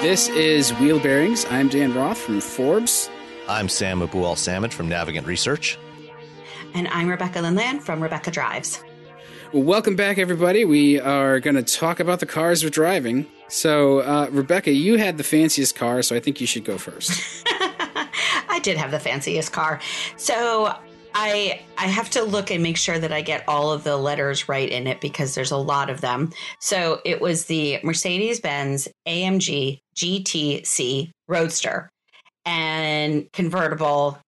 This is Wheel Bearings. I'm Dan Roth from Forbes. I'm Sam Abuelsamid from Navigant Research. And I'm Rebecca Lindland from Rebecca Drives. Welcome back, everybody. We are going to talk about the cars we're driving. So, uh, Rebecca, you had the fanciest car, so I think you should go first. I did have the fanciest car. So, I I have to look and make sure that I get all of the letters right in it because there's a lot of them. So it was the Mercedes-Benz AMG GTC Roadster and convertible,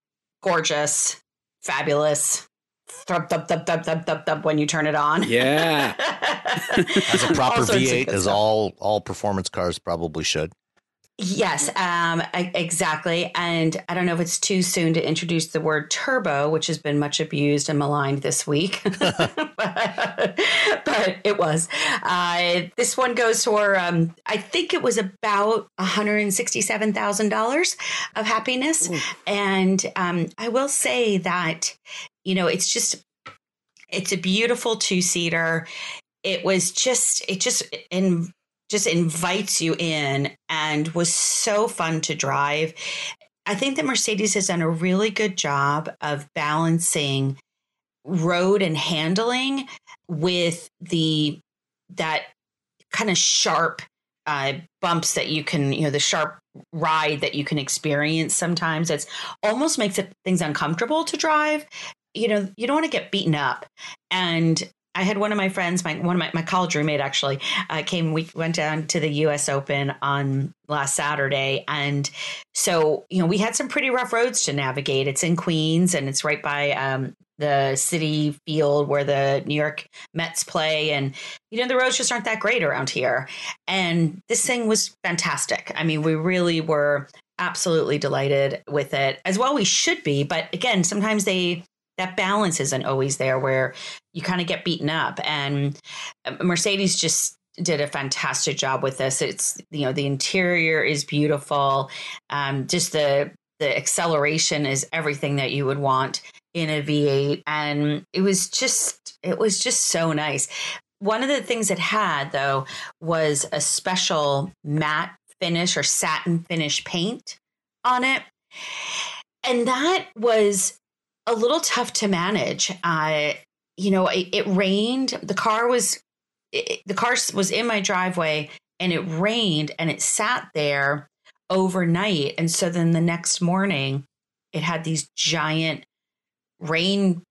gorgeous, fabulous. Thub, thub, thub, thub, thub, thub, thub, when you turn it on. Yeah. As a proper V8, as all all performance cars probably should. Yes, um, exactly. And I don't know if it's too soon to introduce the word turbo, which has been much abused and maligned this week, but, but, it was. Uh, this one goes for, um, I think it was about $167,000 of happiness. Ooh. And um, I will say that, you know, it's just, it's a beautiful two seater. It was just, it just, in just invites you in and was so fun to drive. I think that Mercedes has done a really good job of balancing road and handling with the that kind of sharp uh, bumps that you can, you know, the sharp ride that you can experience sometimes. It's almost makes it things uncomfortable to drive. You know, you don't want to get beaten up. And I had one of my friends, my one of my, my college roommate actually uh, came. We went down to the U.S. Open on last Saturday, and so you know we had some pretty rough roads to navigate. It's in Queens, and it's right by um, the Citi Field where the New York Mets play, and you know the roads just aren't that great around here. And this thing was fantastic. I mean, we really were absolutely delighted with it as well. We should be, but again, sometimes they that balance isn't always there where you kind of get beaten up. And uh, mercedes just did a fantastic job with this. It's you know the interior is beautiful. Um, just the the acceleration is everything that you would want in a v8 and it was just it was just so nice. One of the things it had though was a special matte finish or satin finish paint on it. And that was a little tough to manage. Uh, you know, it, it, rained. The car was it, the car was in my driveway, and it rained, and it sat there overnight. And so then the next morning, it had these giant rain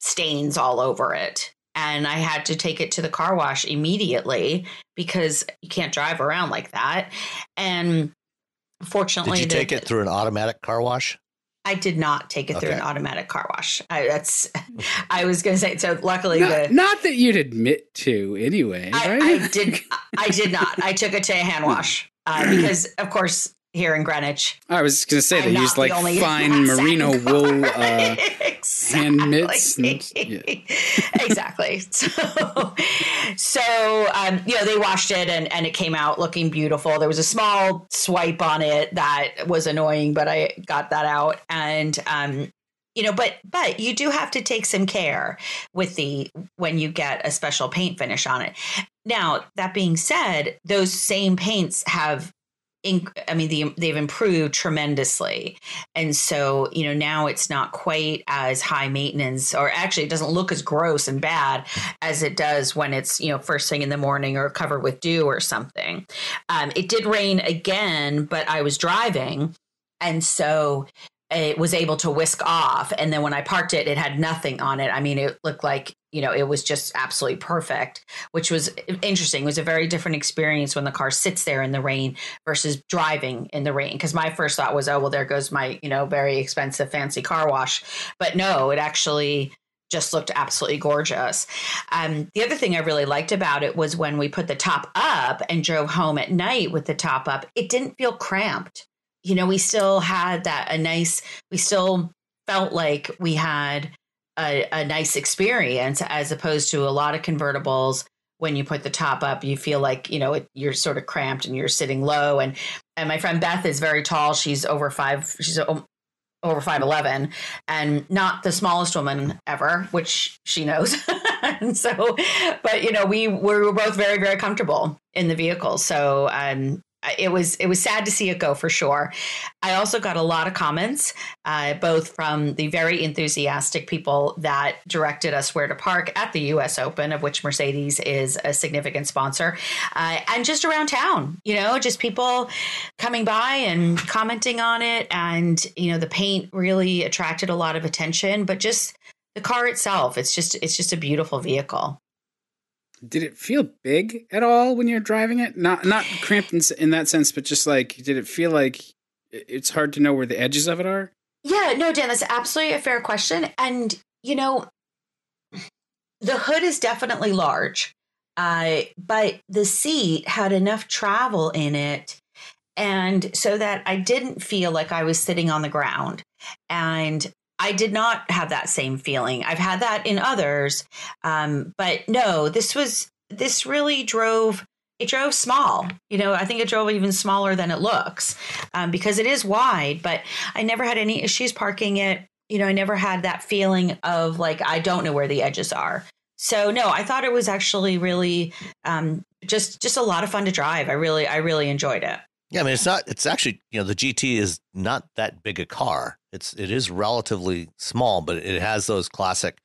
stains all over it. And I had to take it to the car wash immediately because you can't drive around like that. And fortunately, did you take the, it through an automatic car wash? I did not take it okay. through an automatic car wash. I, that's I was going to say. So luckily, not, the, not, that you'd admit to anyway. I, right? I did. I did not. I took it to a hand wash uh, because, of course, here in Greenwich. I was going to say they use like fine merino wool uh, exactly. hand mitts. And, yeah. exactly. So, so um, you know, they washed it and, and it came out looking beautiful. There was a small swipe on it that was annoying, but I got that out. And um, you know but but you do have to take some care with the when you get a special paint finish on it now that being said those same paints have I mean, the, they've improved tremendously. And so, you know, now it's not quite as high maintenance, or actually, it doesn't look as gross and bad as it does when it's, you know, first thing in the morning or covered with dew or something. Um, it did rain again, but I was driving. And so it was able to whisk off. And then when I parked it, it had nothing on it. I mean, it looked like, you know, it was just absolutely perfect, which was interesting. It was a very different experience when the car sits there in the rain versus driving in the rain. Cause my first thought was, oh, well, there goes my, you know, very expensive fancy car wash. But no, it actually just looked absolutely gorgeous. Um, the other thing I really liked about it was when we put the top up and drove home at night with the top up, it didn't feel cramped you know, we still had that a nice, we still felt like we had a, a nice experience as opposed to a lot of convertibles when you put the top up you feel like you know it, you're sort of cramped and you're sitting low. And and my friend beth is very tall. She's over five she's over 5'11 and not the smallest woman ever which she knows. And so, but you know, we, we were both very, very comfortable in the vehicle. So, um, it was it was sad to see it go for sure. I also got a lot of comments, uh, both from the very enthusiastic people that directed us where to park at the U.S. Open, of which Mercedes is a significant sponsor, uh, and just around town. You know, just people coming by and commenting on it, and you know, the paint really attracted a lot of attention. But just the car itself, it's just it's just a beautiful vehicle did it feel big at all when you're driving it? Not not cramped in, in that sense, but just like did it feel like it's hard to know where the edges of it are? Yeah, no, Dan, that's absolutely a fair question. And you know, the hood is definitely large, uh, but the seat had enough travel in it, and so that I didn't feel like I was sitting on the ground. And I did not have that same feeling. I've had that in others, um, but no, this was this really drove. It drove small. You know, I think it drove even smaller than it looks um, because it is wide. But I never had any issues parking it. You know, I never had that feeling of like I don't know where the edges are. So no, I thought it was actually really um, just just a lot of fun to drive. I really I really enjoyed it. Yeah, I mean it's not it's actually, you know, the GT is not that big a car. It's it is relatively small, but it has those classic,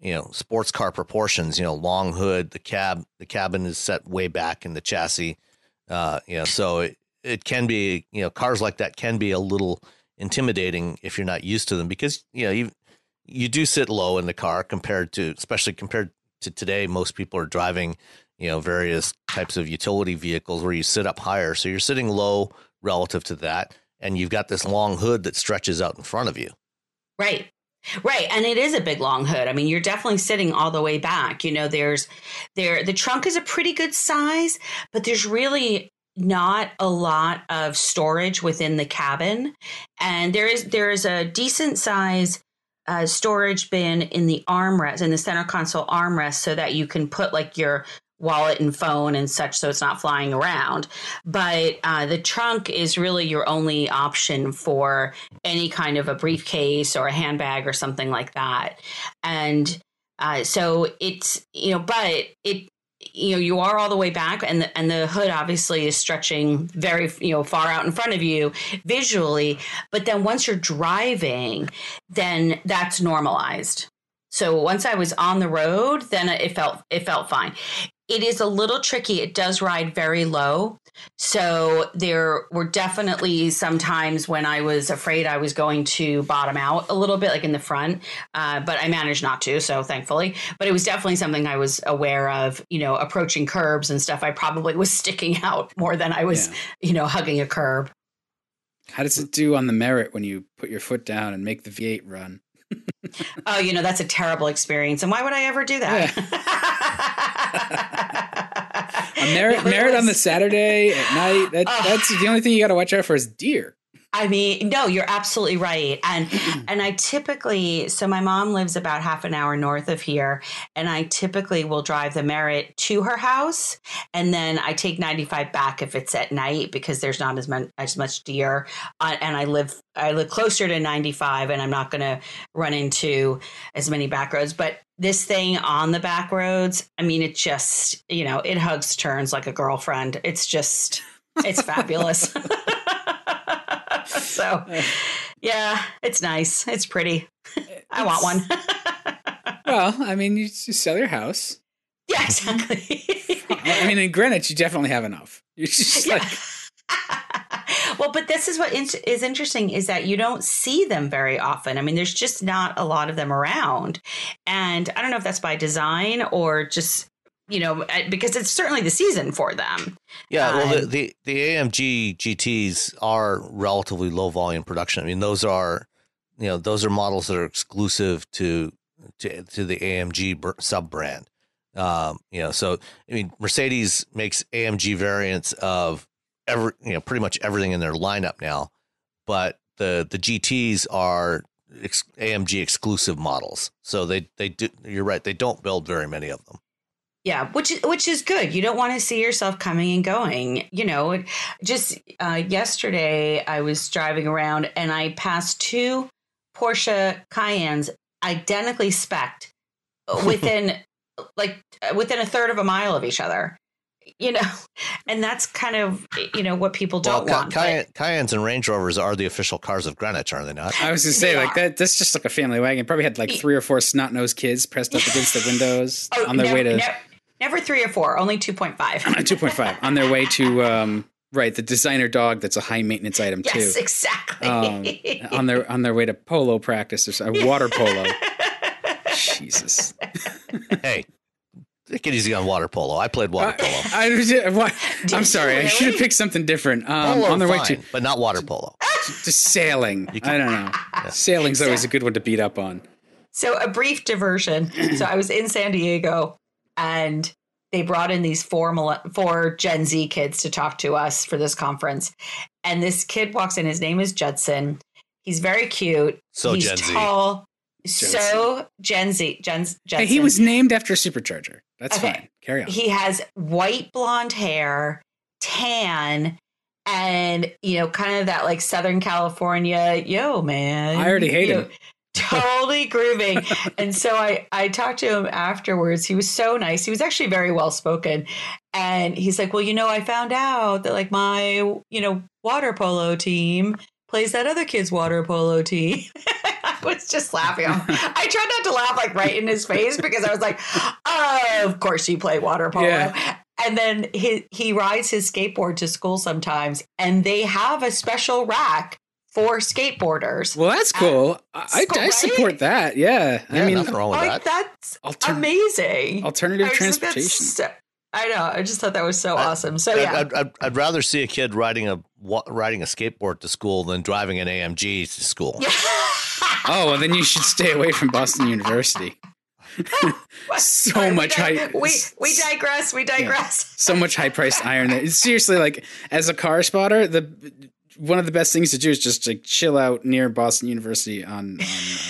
you know, sports car proportions, you know, long hood, the cab the cabin is set way back in the chassis. Uh, you know, so it, it can be, you know, cars like that can be a little intimidating if you're not used to them because, you know, you you do sit low in the car compared to especially compared to today most people are driving you know, various types of utility vehicles where you sit up higher. So you're sitting low relative to that. And you've got this long hood that stretches out in front of you. Right. Right. And it is a big long hood. I mean, you're definitely sitting all the way back. You know, there's there the trunk is a pretty good size, but there's really not a lot of storage within the cabin. And there is there is a decent size uh, storage bin in the armrest in the center console armrest so that you can put like your wallet and phone and such so it's not flying around. But uh, the trunk is really your only option for any kind of a briefcase or a handbag or something like that. And uh, so it's you know but it you know you are all the way back and the, and the hood obviously is stretching very you know far out in front of you visually. But then once you're driving then that's normalized. So once I was on the road, then it felt it felt fine. It is a little tricky. It does ride very low. So there were definitely some times when I was afraid I was going to bottom out a little bit, like in the front, uh, but I managed not to. So thankfully, but it was definitely something I was aware of. You know, approaching curbs and stuff. I probably was sticking out more than I was, yeah. you know, hugging a curb. How does it do on the Merritt when you put your foot down and make the V8 run? Oh, you know, that's a terrible experience. And why would I ever do that? Yeah. Merritt, Merritt on the Saturday at night. That, oh. That's the only thing you got to watch out for is deer. I mean, no, you're absolutely right. And and I typically so my mom lives about half an hour north of here and I typically will drive the Merritt to her house and then I take 95 back if it's at night because there's not as much as much deer uh, and I live I live closer to 95 and I'm not going to run into as many back roads, but this thing on the back roads, I mean it just, you know, it hugs turns like a girlfriend. It's just it's fabulous. so, yeah, it's nice. It's pretty. I want one. well, I mean, you just sell your house. Yeah, exactly. I mean, in Greenwich, you definitely have enough. You're just yeah. like. well, but this is what is interesting is that you don't see them very often. I mean, there's just not a lot of them around. And I don't know if that's by design or just you know, because it's certainly the season for them. Yeah, well, the, um, the, the AMG GTS are relatively low volume production. I mean, those are, you know, those are models that are exclusive to to, to the AMG sub brand. Um, you know, so I mean, Mercedes makes AMG variants of every, you know, pretty much everything in their lineup now, but the the GTS are ex- AMG exclusive models. So they they do. You're right. They don't build very many of them. Yeah, which which is good. You don't want to see yourself coming and going. You know, just uh, yesterday I was driving around and I passed two Porsche Cayennes identically specced within like within a third of a mile of each other you know, and that's kind of you know what people don't well, want. Cayenne, Cayennes and Range Rovers are the official cars of Greenwich, are they not? I was gonna say like that. That's just like a family wagon. Probably had like three or four snot nosed kids pressed up against the windows oh, on their never, way to. Never, never three or four, only two point five. two point five on their way to um, right the designer dog. That's a high maintenance item yes, too. Yes, exactly. Um, on their on their way to polo practice or water polo. Jesus. hey, Take it easy on water polo. I played water polo. I, I, am sorry. Really? I should have picked something different. Um, on the way to, but not water polo. Just sailing. I don't know. Yeah. Sailing's always a good one to beat up on. So a brief diversion. so I was in San Diego, and they brought in these four four Gen Z kids to talk to us for this conference. And this kid walks in. His name is Judson. He's very cute. So He's Gen Z. tall. so Gen Z. Gen, Judson. Hey, he was named after a supercharger. That's okay. fine. Carry on. He has white blonde hair, tan, and you know, kind of that like Southern California, yo man. I already hate him. Know, totally grooving. and so I I talked to him afterwards. He was so nice. He was actually very well spoken. And he's like, "Well, you know, I found out that like my, you know, water polo team plays that other kid's water polo team." I was just laughing. I tried not to laugh like right in his face because I was like, oh, "Of course you play water polo." Yeah. And then he he rides his skateboard to school sometimes, and they have a special rack for skateboarders. Well, that's cool. I, I, I support that. Yeah, yeah I mean, nothing wrong with like, that. That's Alter- amazing. Alternative transportation. So, I know. I just thought that was so I, awesome. So yeah, I'd, I'd, I'd, rather see a kid riding a riding a skateboard to school than driving an AMG to school. oh, well, then you should stay away from Boston University. so much high. We we digress. We digress. Yeah, so much high priced iron. That, seriously, like as a car spotter, the one of the best things to do is just like chill out near Boston University on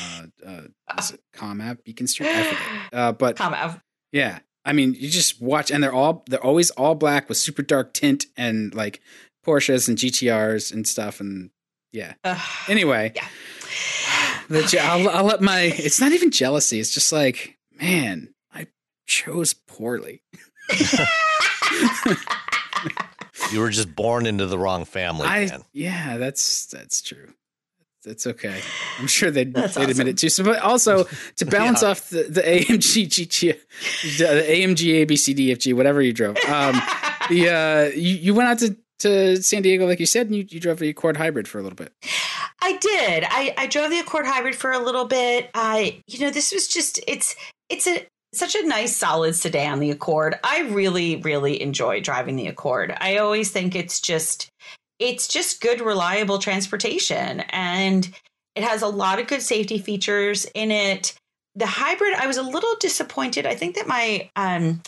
on uh, uh, Comm Ave Beacon Street. I forget. Uh, but Comm Ave. Yeah, I mean, you just watch, and they're all they're always all black with super dark tint and like Porsches and GTRs and stuff, and yeah. Uh, anyway, yeah. The, I'll, I'll let my. It's not even jealousy. It's just like, man, I chose poorly. you were just born into the wrong family. I, man. yeah, that's that's true. That's okay. I'm sure they'd, they'd awesome. admit it too. So, but also to balance yeah. off the, the AMG GT, the AMG ABCDFG, whatever you drove. Um, the uh, you, you went out to to San Diego, like you said, and you, you drove the Accord Hybrid for a little bit. I did. I, I drove the Accord Hybrid for a little bit. I, you know, this was just it's it's a such a nice solid sedan, the Accord. I really really enjoy driving the Accord. I always think it's just it's just good reliable transportation and it has a lot of good safety features in it. The hybrid, I was a little disappointed. I think that my um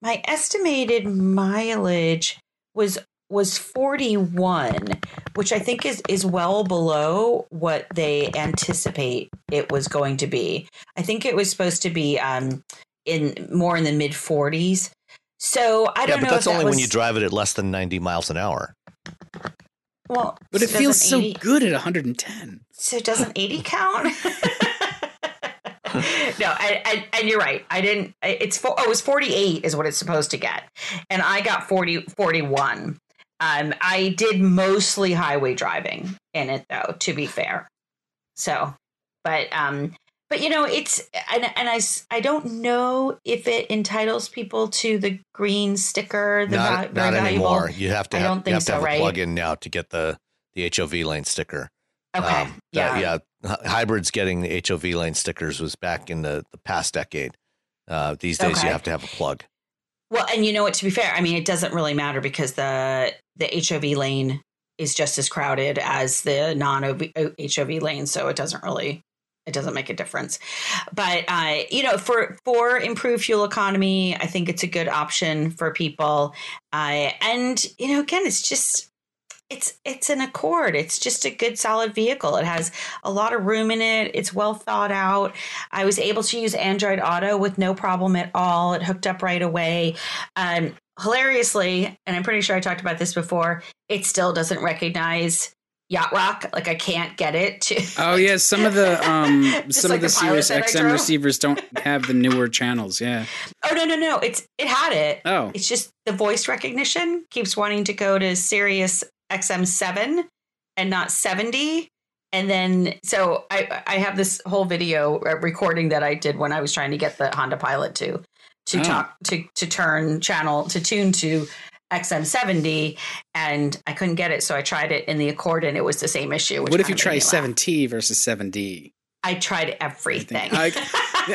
my estimated mileage was was 41, which I think is is well below what they anticipate it was going to be. I think it was supposed to be um in more in the mid 40s. So I don't know. yeah, but know. that's only that was, when you drive it at less than 90 miles an hour. Well, but it feels 80, so good at 110. So doesn't 80 count? no, and, and, and, you're right. I didn't. It's oh, it was 48 is what it's supposed to get, and I got 40 41. Um, I did mostly highway driving in it though, to be fair. So, but um, but you know, it's and and I I don't know if it entitles people to the green sticker. The not, va- not anymore. You have to have, I don't think have so, to have right? a plug in now to get the the HOV lane sticker. Okay. Um, yeah. Yeah. Hybrids getting the HOV lane stickers was back in the, the past decade. Uh, these days, okay. you have to have a plug. Well, and you know what? To be fair, I mean, it doesn't really matter because the the HOV lane is just as crowded as the non HOV lane, so it doesn't really it doesn't make a difference. But uh, you know, for for improved fuel economy, I think it's a good option for people. Uh, and you know, again, it's just it's it's an accord it's just a good solid vehicle it has a lot of room in it it's well thought out i was able to use android auto with no problem at all it hooked up right away um, hilariously and i'm pretty sure i talked about this before it still doesn't recognize yacht rock. Like I can't get it to. oh yeah, some of the um some like of the, the Sirius XM receivers don't have the newer channels. Yeah. Oh no no no! It's it had it. Oh. It's just the voice recognition keeps wanting to go to Sirius XM seven and not seventy. And then, so I I have this whole video uh, recording that I did when I was trying to get the Honda Pilot to to oh. talk to to turn channel to tune to XM70 and I couldn't get it. So I tried it in the Accord and it was the same issue. What if you try 7T versus 7D? I tried everything. I,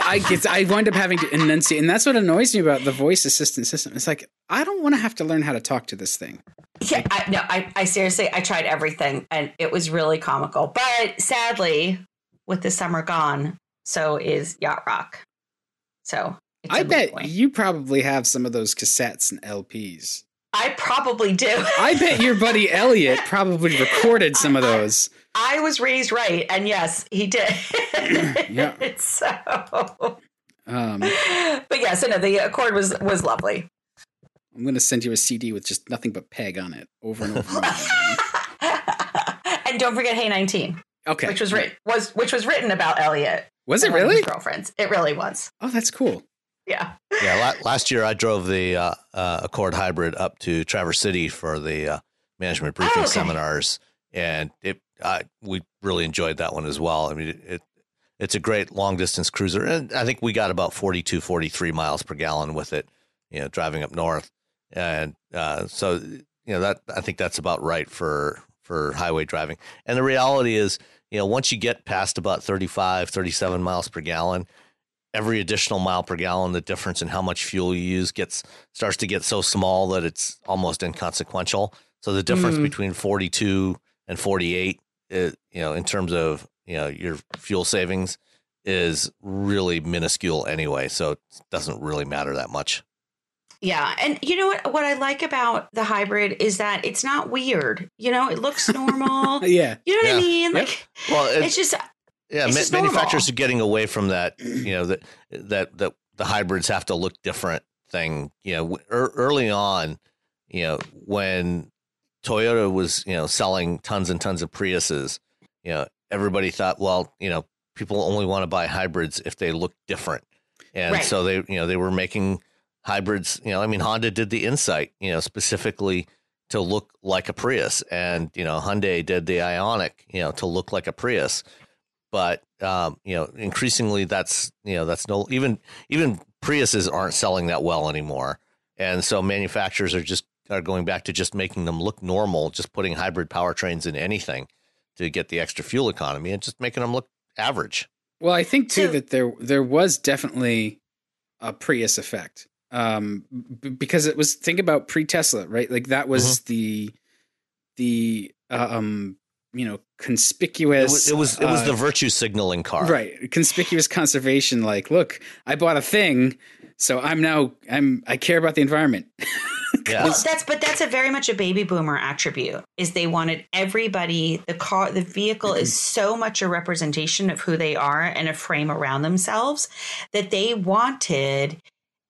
I, get, I wind up having to enunciate. And that's what annoys me about the voice assistant system. It's like, I don't want to have to learn how to talk to this thing. Yeah, I, no, I, I seriously, I tried everything and it was really comical. But sadly, with the summer gone, so is Yacht Rock. So I bet point. you probably have some of those cassettes and LPs. I probably do. I bet your buddy Elliot probably recorded some of those. I, I was raised right, and yes, he did. yeah. so, um, but yeah, so no, the Accord was was lovely. I'm going to send you a CD with just nothing but Peg on it over and over. and don't forget Hey 19. Okay. Which was written was which was written about Elliot. Was it really? Girlfriends. It really was. Oh, that's cool. Yeah. yeah. last year, I drove the uh, uh, Accord Hybrid up to Traverse City for the uh, management briefing oh, okay. seminars, and it I, we really enjoyed that one as well. I mean, it, it, it's a great long distance cruiser, and I think we got about 42, 43 miles per gallon with it. You know, driving up north, and uh, so you know that I think that's about right for for highway driving. And the reality is, you know, once you get past about 35, 37 miles per gallon, every additional mile per gallon, the difference in how much fuel you use gets starts to get so small that it's almost inconsequential. So the difference mm. between 42 and 48, is, you know, in terms of you know your fuel savings, is really minuscule anyway. So it doesn't really matter that much. Yeah, and you know what? What I like about the hybrid is that it's not weird. You know, it looks normal. yeah, you know what yeah. I mean. Like, well, it's, it's just yeah, ma- manufacturers are getting away from that. You know that that that the hybrids have to look different thing. You know, er, early on, you know when Toyota was you know selling tons and tons of Priuses, you know everybody thought, well, you know, people only want to buy hybrids if they look different, and right. so they you know they were making hybrids. You know, I mean, Honda did the Insight, you know, specifically to look like a Prius, and you know, Hyundai did the Ioniq, you know, to look like a Prius but um, you know, increasingly that's you know that's no even even Priuses aren't selling that well anymore, and so manufacturers are just are going back to just making them look normal, just putting hybrid powertrains in anything to get the extra fuel economy, and just making them look average. Well, I think too that there there was definitely a Prius effect um, b- because it was think about pre Tesla, right? Like that was mm-hmm. the the uh, um you know conspicuous it was it was, it was uh, the virtue signaling car. right conspicuous conservation like look i bought a thing so i'm now i'm i care about the environment. Yeah. Well, that's but that's a very much a baby boomer attribute is they wanted everybody the car the vehicle is so much a representation of who they are and a frame around themselves that they wanted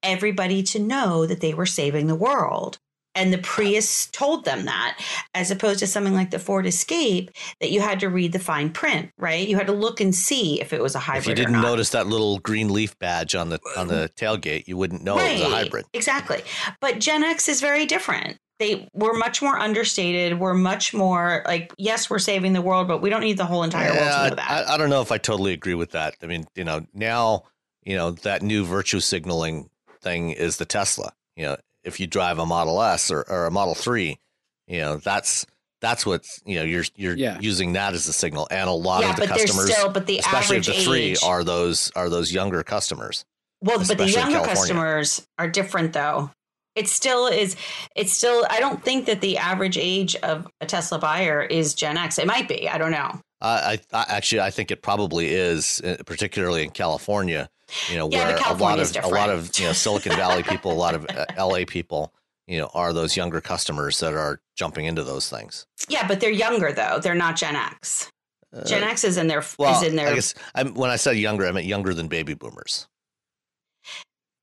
everybody to know that they were saving the world and the Prius told them that, as opposed to something like the Ford Escape that you had to read the fine print, right? You had to look and see if it was a hybrid. If you didn't notice that little green leaf badge on the on the tailgate, you wouldn't know right. it was a hybrid. Exactly. But Gen X is very different. They were much more understated. We're much more like, yes, we're saving the world, but we don't need the whole entire yeah, world to know that. I, I don't know if I totally agree with that. I mean, you know, now, you know, that new virtue signaling thing is the Tesla. You know, if you drive a Model S or, or a Model Three, you know that's that's what you know you're you're yeah. using that as a signal, and a lot yeah, of the customers, still, but the especially the three, age, are those are those younger customers. Well, but the younger customers are different, though. It still is. It's still. I don't think that the average age of a Tesla buyer is Gen X. It might be. I don't know. I, I actually I think it probably is, uh, particularly in California you know, yeah, where a lot of a lot of you know Silicon Valley people, a lot of uh, LA people, you know, are those younger customers that are jumping into those things. Yeah, but they're younger though; they're not Gen X. Uh, Gen X is in their well, is in their. I guess I'm, when I said younger, I meant younger than baby boomers.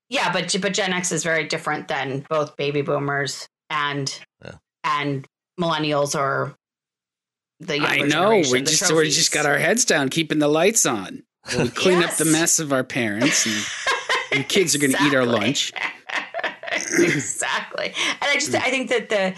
Yeah, but but Gen X is very different than both baby boomers and yeah. and millennials or the I know we just we just got our heads down, keeping the lights on. We clean yes. up the mess of our parents, and the kids are going to eat our lunch. exactly, and I just I think that the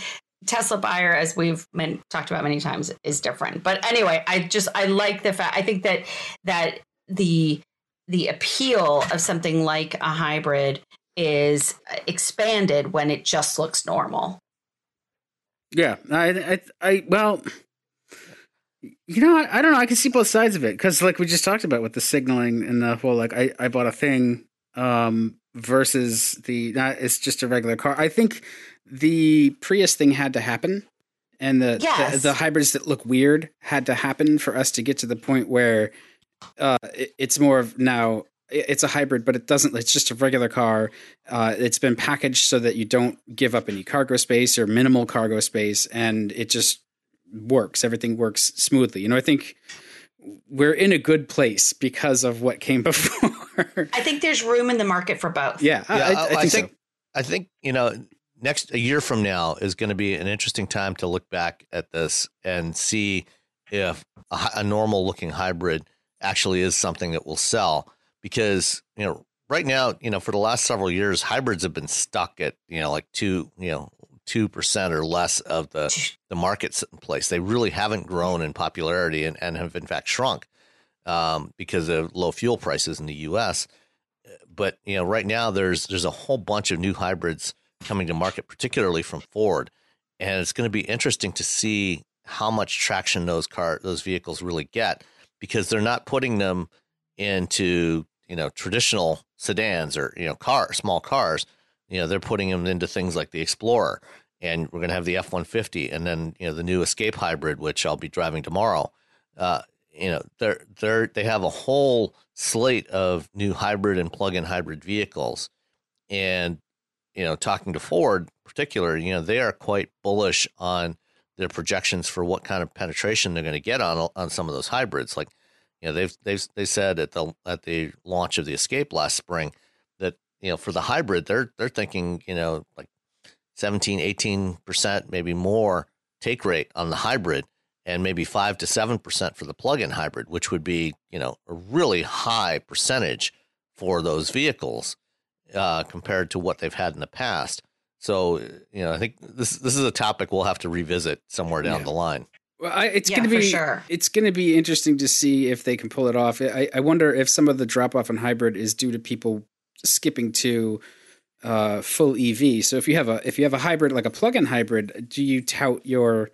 Tesla buyer, as we've been, talked about many times, is different. But anyway, I just I like the fact. I think that that the the appeal of something like a hybrid is expanded when it just looks normal. Yeah, I, I, I well, you know, I, I don't know. I can see both sides of it because, like we just talked about with the signaling and the whole, like, I, I bought a thing um versus the not it's just a regular car. I think the Prius thing had to happen, and the, yes. the, the hybrids that look weird had to happen for us to get to the point where uh, it, it's more of now it's a hybrid, but it doesn't. It's just a regular car. Uh, it's been packaged so that you don't give up any cargo space or minimal cargo space, and it just works. Everything works smoothly. You know, I think we're in a good place because of what came before. I think there's room in the market for both. Yeah, yeah I, I, I, think, I think, so. I think you know next a year from now is going to be an interesting time to look back at this and see if a, a normal looking hybrid actually is something that will sell because you know right now you know for the last several years hybrids have been stuck at you know like two you know two percent or less of the the markets in place. They really haven't grown in popularity and, and have in fact shrunk um, because of low fuel prices in the U.S. But you know right now there's there's a whole bunch of new hybrids coming to market, particularly from Ford, and it's going to be interesting to see how much traction those car those vehicles really get because they're not putting them into you know traditional sedans or you know car small cars you know they're putting them into things like the explorer and we're going to have the f-150 and then you know the new escape hybrid which i'll be driving tomorrow. Uh, you know they're they're they have a whole slate of new hybrid and plug-in hybrid vehicles. And you know talking to ford in particular you know they are quite bullish on their projections for what kind of penetration they're going to get on on some of those hybrids. Like you know, they've they've they said at the at the launch of the Escape last spring you know for the hybrid they're they're thinking you know like 17 18 percent maybe more take rate on the hybrid and maybe five to seven percent for the plug-in hybrid, which would be you know a really high percentage for those vehicles uh, compared to what they've had in the past. So you know, I think this this is a topic we'll have to revisit somewhere down yeah. the line. Well, I, it's yeah, going to be sure. it's going to be interesting to see if they can pull it off. I, I wonder if some of the drop off in hybrid is due to people skipping to uh, full EV. So if you have a if you have a hybrid like a plug-in hybrid, do you tout your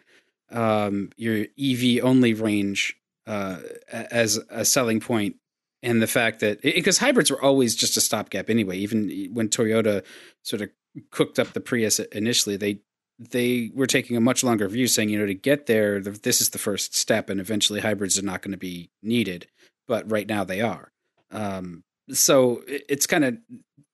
um, your EV only range uh, as a selling point and the fact that because hybrids were always just a stopgap anyway. Even when Toyota sort of cooked up the Prius initially, they they were taking a much longer view, saying, you know, to get there, this is the first step, and eventually hybrids are not going to be needed. But right now they are. Um, so it's kind of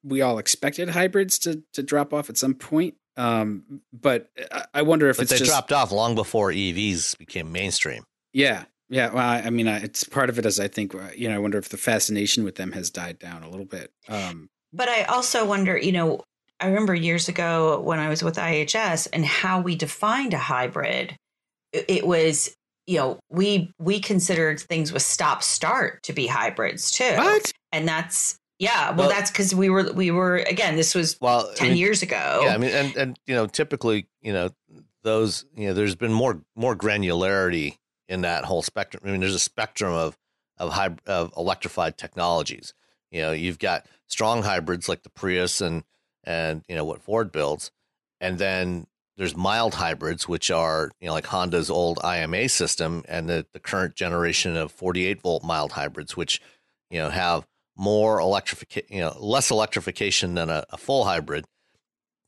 we all expected hybrids to to drop off at some point. Um, but I wonder if but it's they just, dropped off long before EVs became mainstream. Yeah, yeah. Well, I, I mean, it's part of it as I think uh, you know. I wonder if the fascination with them has died down a little bit. Um, but I also wonder, you know, I remember years ago when I was with IHS and how we defined a hybrid. It was, you know, we we considered things with stop start to be hybrids too. What? And that's yeah, well, well that's because we were we were again. This was well ten I mean, years ago. Yeah, I mean, and and you know, typically, you know, those you know, there's been more more granularity in that whole spectrum. I mean, there's a spectrum of of high of electrified technologies. You know, you've got strong hybrids like the Prius and and you know what Ford builds, and then there's mild hybrids, which are you know like Honda's old IMA system, and the the current generation of 48 volt mild hybrids, which you know have more electrification, you know, less electrification than a, a full hybrid,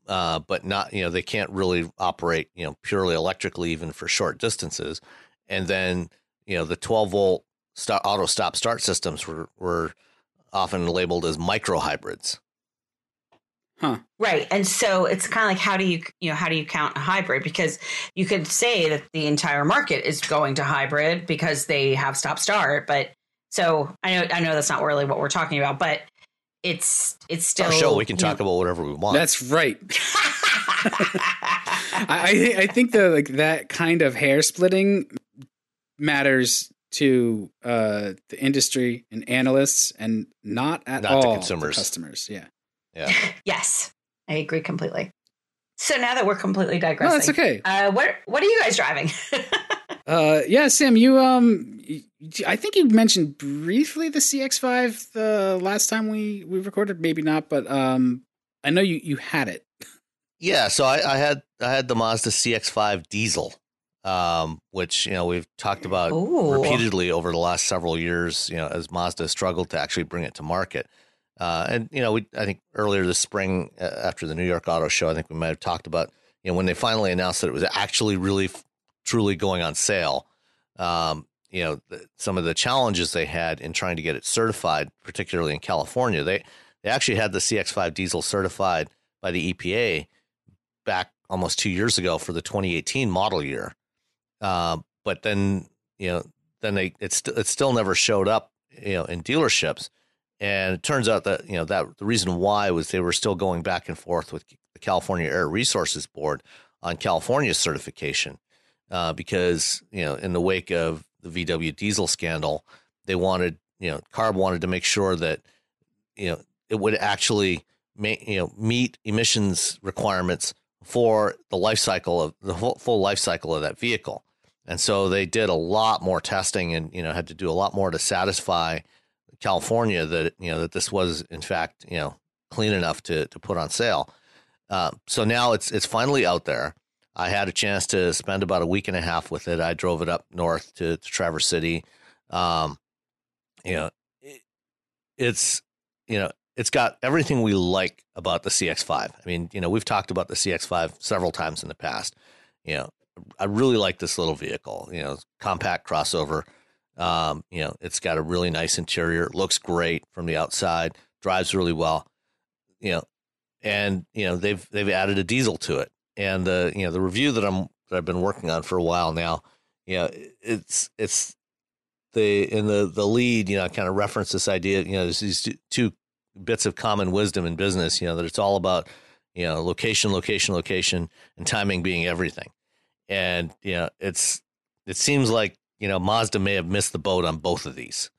uh, but not you know they can't really operate you know purely electrically even for short distances, and then you know the 12 volt stop, auto stop start systems were were often labeled as micro hybrids Huh. Right. And so it's kind of like how do you you know how do you count a hybrid because you could say that the entire market is going to hybrid because they have stop start but so I know I know that's not really what we're talking about but it's it's still Our show we can talk know, about whatever we want. That's right. I I think the like that kind of hair splitting matters to uh, the industry and analysts, and not at not all consumers. customers. Yeah. Yeah. yes, I agree completely. So now that we're completely digressing, no, that's okay. Uh, what what are you guys driving? uh, yeah, Sam, you um, I think you mentioned briefly the CX5 the last time we we recorded, maybe not, but um, I know you you had it. Yeah, so I, I had I had the Mazda CX5 diesel, um, which you know we've talked about Ooh. repeatedly over the last several years. You know, as Mazda struggled to actually bring it to market. Uh, and you know, we I think earlier this spring uh, after the New York Auto Show, I think we might have talked about you know when they finally announced that it was actually really f- truly going on sale. Um, you know, the, some of the challenges they had in trying to get it certified, particularly in California. They they actually had the CX5 diesel certified by the EPA back almost two years ago for the 2018 model year. Uh, but then you know, then they it's it still never showed up you know in dealerships. And it turns out that you know that the reason why was they were still going back and forth with the California Air Resources Board on California certification, uh, because you know in the wake of the VW diesel scandal, they wanted you know CARB wanted to make sure that you know it would actually make you know meet emissions requirements for the life cycle of the full, full life cycle of that vehicle, and so they did a lot more testing and you know had to do a lot more to satisfy California that you know that this was in fact you know clean enough to to put on sale. Uh, so now it's it's finally out there. I had a chance to spend about a week and a half with it. I drove it up north to, to Traverse City. Um, you know, it, it's you know it's got everything we like about the CX5. I mean, you know, we've talked about the CX5 several times in the past. You know, I really like this little vehicle. You know, compact crossover. Um, you know, it's got a really nice interior, It looks great from the outside, drives really well. You know, and you know they've they've added a diesel to it, and the you know the review that I'm that I've been working on for a while now. You know, it's it's the in the the lead. You know, I kind of reference this idea. You know, there's these two bits of common wisdom in business. You know, that it's all about you know location, location, location, and timing being everything. And you know, it's it seems like you know, Mazda may have missed the boat on both of these.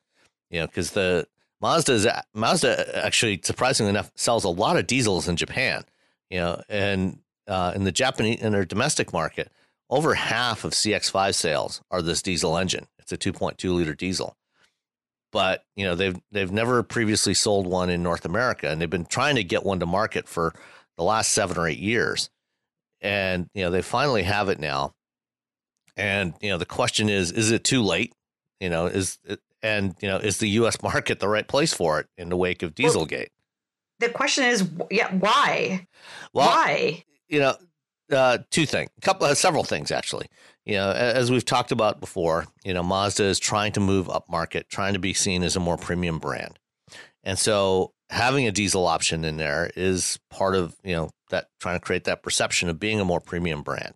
You know, because the Mazda is Mazda actually surprisingly enough sells a lot of diesels in Japan. You know, and uh, in the Japanese in their domestic market, over half of CX5 sales are this diesel engine. It's a 2.2 liter diesel. But you know they've they've never previously sold one in North America, and they've been trying to get one to market for the last seven or eight years. And you know they finally have it now, and you know, the question is, is it too late? You know, is it, and you know, is the U.S. market the right place for it in the wake of Dieselgate? Well, the question is, yeah, why? Well, why? You know, uh, two things, couple, uh, several things actually. You know, as we've talked about before, you know, Mazda is trying to move up market, trying to be seen as a more premium brand, and so having a diesel option in there is part of you know that trying to create that perception of being a more premium brand.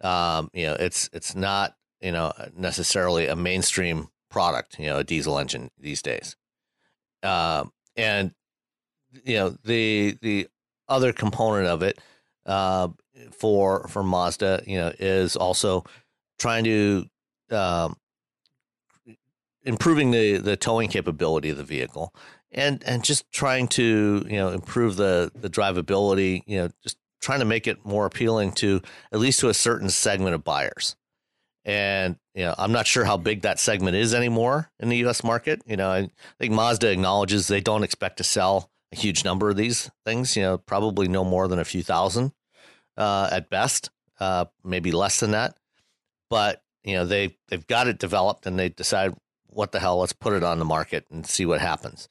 Um, you know, it's it's not you know necessarily a mainstream product. You know, a diesel engine these days. Um, and you know the the other component of it uh, for for Mazda, you know, is also trying to um, improving the the towing capability of the vehicle and and just trying to you know improve the the drivability you know just trying to make it more appealing to at least to a certain segment of buyers. And you know, I'm not sure how big that segment is anymore in the U.S. market. You know, I think Mazda acknowledges they don't expect to sell a huge number of these things. You know, probably no more than a few thousand uh, at best, uh, maybe less than that. But you know, they they've got it developed, and they decide what the hell, let's put it on the market and see what happens.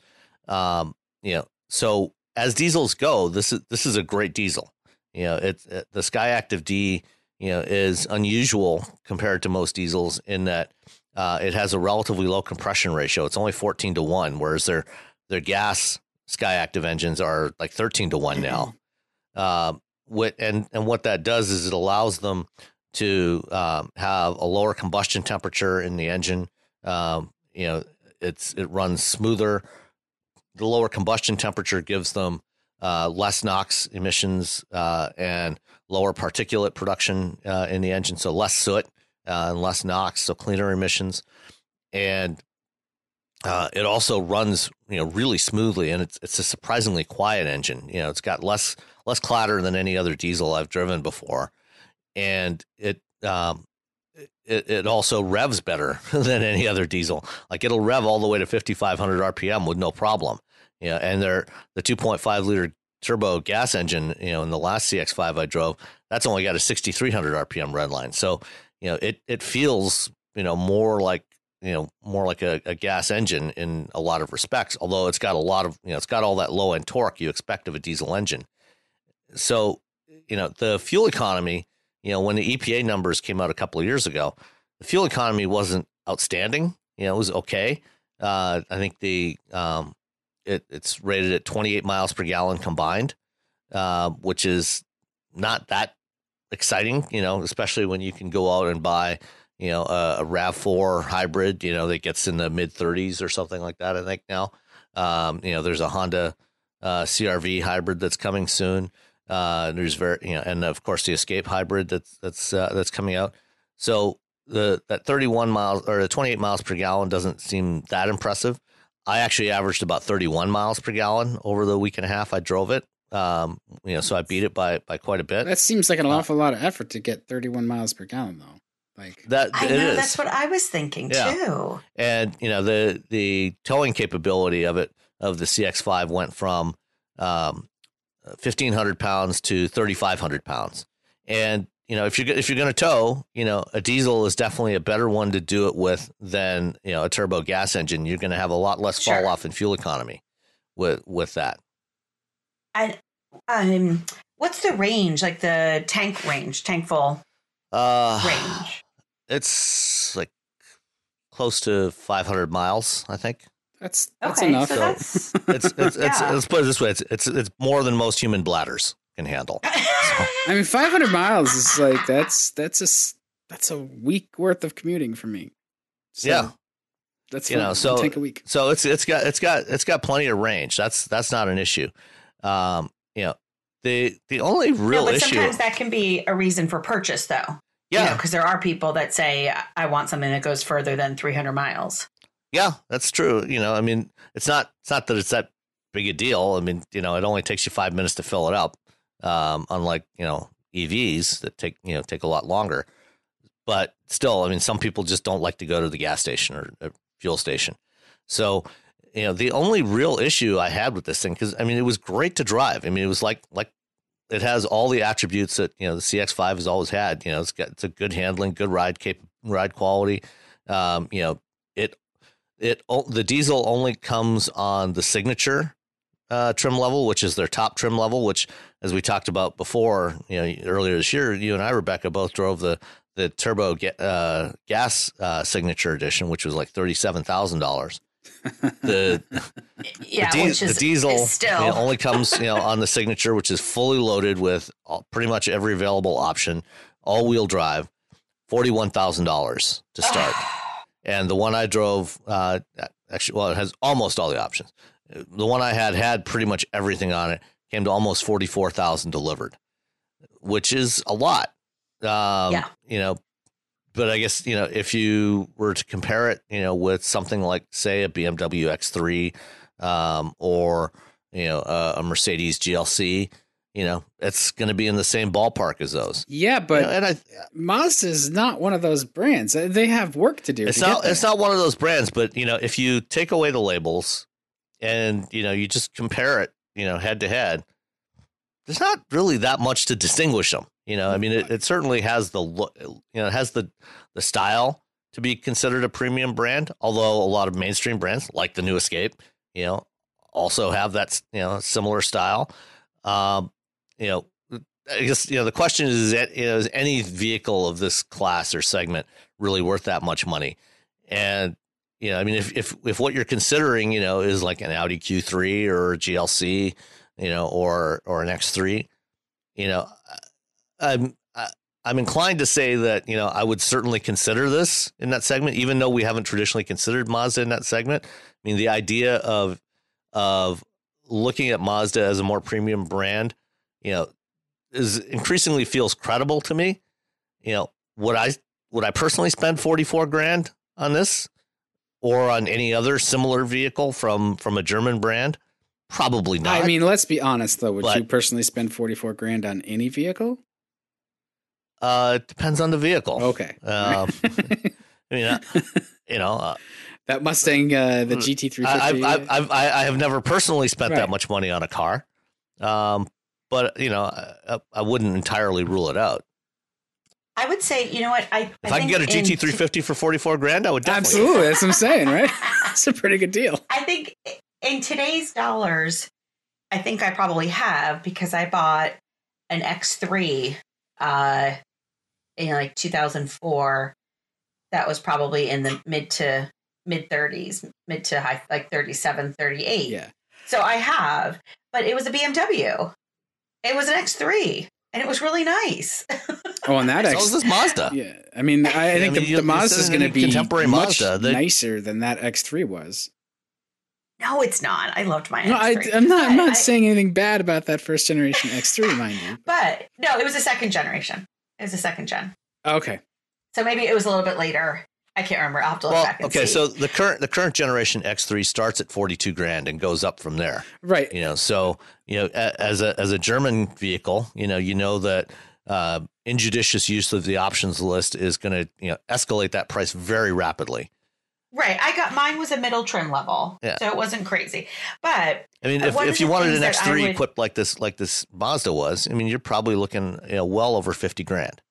Um, you know, so as diesels go, this is this is a great diesel. You know, it's it, the Skyactiv D, you know, is unusual compared to most diesels in that uh, it has a relatively low compression ratio. It's only 14 to 1, whereas their their gas Skyactiv engines are like 13 to 1 now. Uh, what, and, and what that does is it allows them to um, have a lower combustion temperature in the engine. Um, you know, it's it runs smoother. The lower combustion temperature gives them uh, less NOx emissions uh, and lower particulate production uh, in the engine, so less soot uh, and less NOx, so cleaner emissions, and uh, it also runs you know really smoothly, and it's it's a surprisingly quiet engine. You know, it's got less less clatter than any other diesel I've driven before, and it um, it, it also revs better than any other diesel. Like it'll rev all the way to 5,500 RPM with no problem. Yeah, and they're the 2.5 liter turbo gas engine. You know, in the last CX5 I drove, that's only got a 6,300 RPM redline. So you know, it it feels you know more like you know more like a, a, gas engine in a lot of respects. Although it's got a lot of you know it's got all that low end torque you expect of a diesel engine. So you know the fuel economy you know, when the EPA numbers came out a couple of years ago, the fuel economy wasn't outstanding. You know, it was okay. Uh, I think the um, it, it's rated at 28 miles per gallon combined, uh, which is not that exciting. You know, especially when you can go out and buy you know a, a RAV4 hybrid. You know, that gets in the mid 30s or something like that. I think now. Um, you know, there's a Honda uh, CRV hybrid that's coming soon. Uh, there's very, you know, and of course the Escape hybrid that's that's uh, that's coming out. So the that 31 miles or the 28 miles per gallon doesn't seem that impressive. I actually averaged about 31 miles per gallon over the week and a half I drove it. Um, you know, so I beat it by by quite a bit. That seems like an uh, awful lot of effort to get 31 miles per gallon, though. Like that, I know is. that's what I was thinking yeah. too. And you know the the towing capability of it of the CX5 went from um, 1500 pounds to 3500 pounds. And, you know, if you're, if you're going to tow, you know, a diesel is definitely a better one to do it with than, you know, a turbo gas engine. You're going to have a lot less sure. fall off in fuel economy with, with that. And, um, what's the range, like the tank range, tank full uh, range? It's like close to 500 miles, I think. That's that's okay, enough. So that's, it's, it's, yeah. it's, let's put it this way: it's, it's it's more than most human bladders can handle. So. I mean, 500 miles is like that's that's a that's a week worth of commuting for me. So yeah, that's you know so take a week. So it's it's got it's got it's got plenty of range. That's that's not an issue. Um, you know, the the only real no, but issue. Sometimes that can be a reason for purchase, though. Yeah, because you know, there are people that say I want something that goes further than 300 miles. Yeah, that's true. You know, I mean, it's not it's not that it's that big a deal. I mean, you know, it only takes you five minutes to fill it up. Um, unlike you know EVs that take you know take a lot longer. But still, I mean, some people just don't like to go to the gas station or, or fuel station. So, you know, the only real issue I had with this thing, because I mean, it was great to drive. I mean, it was like like it has all the attributes that you know the CX5 has always had. You know, it's got it's a good handling, good ride cap ride quality. Um, you know, it it the diesel only comes on the signature uh, trim level, which is their top trim level. Which, as we talked about before, you know, earlier this year, you and I, Rebecca, both drove the the turbo uh, gas uh, signature edition, which was like thirty seven thousand dollars. The yeah, the, di- is, the diesel still. You know, only comes you know on the signature, which is fully loaded with all, pretty much every available option, all wheel drive, forty one thousand dollars to start. and the one I drove uh, actually well it has almost all the options. The one I had had pretty much everything on it. Came to almost forty four thousand delivered, which is a lot. Um, yeah, you know, but I guess you know if you were to compare it, you know, with something like say a BMW X3 um, or you know a, a Mercedes GLC, you know, it's going to be in the same ballpark as those. Yeah, but you know, and I, Mazda is not one of those brands. They have work to do. It's to not. It's not one of those brands. But you know, if you take away the labels and you know you just compare it, you know, head to head, there's not really that much to distinguish them. You know, I mean, it, it certainly has the look. You know, it has the the style to be considered a premium brand. Although a lot of mainstream brands, like the new Escape, you know, also have that you know similar style. Um, you know, I guess you know the question is: is, that, you know, is any vehicle of this class or segment really worth that much money? And you know, I mean, if if if what you're considering, you know, is like an Audi Q3 or a GLC, you know, or or an X3, you know, I'm I'm inclined to say that you know I would certainly consider this in that segment, even though we haven't traditionally considered Mazda in that segment. I mean, the idea of of looking at Mazda as a more premium brand you know, is increasingly feels credible to me. You know, would I would I personally spend 44 grand on this or on any other similar vehicle from from a German brand? Probably not. I mean, let's be honest though. Would but, you personally spend 44 grand on any vehicle? Uh, it depends on the vehicle. Okay. Um, I mean, uh, you know, uh, that Mustang, uh, the GT350. I've, I've, I've, I have never personally spent right. that much money on a car. Um, but you know, I, I, wouldn't entirely rule it out. I would say, you know what? I if I, I can get a GT350 for 44 grand, I would definitely. Absolutely, that's what I'm saying, right? That's a pretty good deal. I think in today's dollars, I think I probably have because I bought an X3 uh, in like 2004. That was probably in the mid to mid 30s, mid to high, like 37, 38. Yeah. So I have, but it was a BMW. It was an X3 and it was really nice. oh, and that X. So this Mazda. Yeah. I mean, I, I think I mean, the, the Mazda is going to be contemporary much Mazda, that... nicer than that X3 was. No, it's not. I loved my. No, X3. I, am not. I'm not I, saying anything bad about that first generation X3, mind you. But no, it was a second generation. It was a second gen. Okay. So maybe it was a little bit later. I can't remember. I'll have to look well, back. okay, see. so the current the current generation X3 starts at 42 grand and goes up from there. Right. You know, so you know, as a as a German vehicle, you know, you know that uh, injudicious use of the options list is going to you know escalate that price very rapidly. Right. I got mine was a middle trim level, yeah. so it wasn't crazy. But I mean, if, if you wanted an X3 would, equipped like this, like this Mazda was, I mean, you're probably looking you know well over 50 grand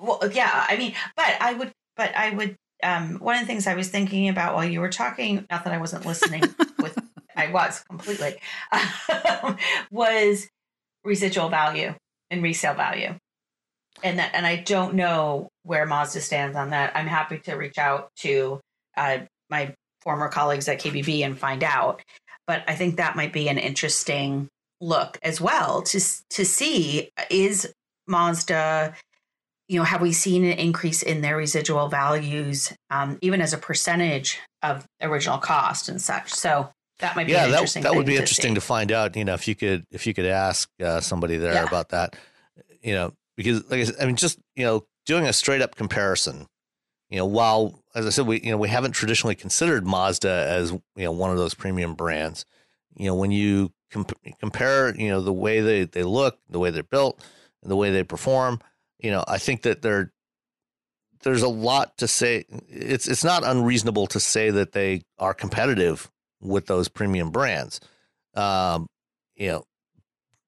well, yeah, I mean, but I would, but I would. Um, one of the things I was thinking about while you were talking, not that I wasn't listening with, I was completely, um, was residual value and resale value, and that, and I don't know where Mazda stands on that. I'm happy to reach out to uh, my former colleagues at KBB and find out, but I think that might be an interesting look as well to to see is Mazda you know, have we seen an increase in their residual values, um, even as a percentage of original cost and such? So that might be yeah, that, that would be to interesting see. to find out. You know, if you could if you could ask uh, somebody there yeah. about that, you know, because like I, said, I mean, just you know, doing a straight up comparison. You know, while as I said, we you know we haven't traditionally considered Mazda as you know one of those premium brands. You know, when you comp- compare, you know, the way they they look, the way they're built, and the way they perform you know, I think that there there's a lot to say. It's it's not unreasonable to say that they are competitive with those premium brands. Um, you know,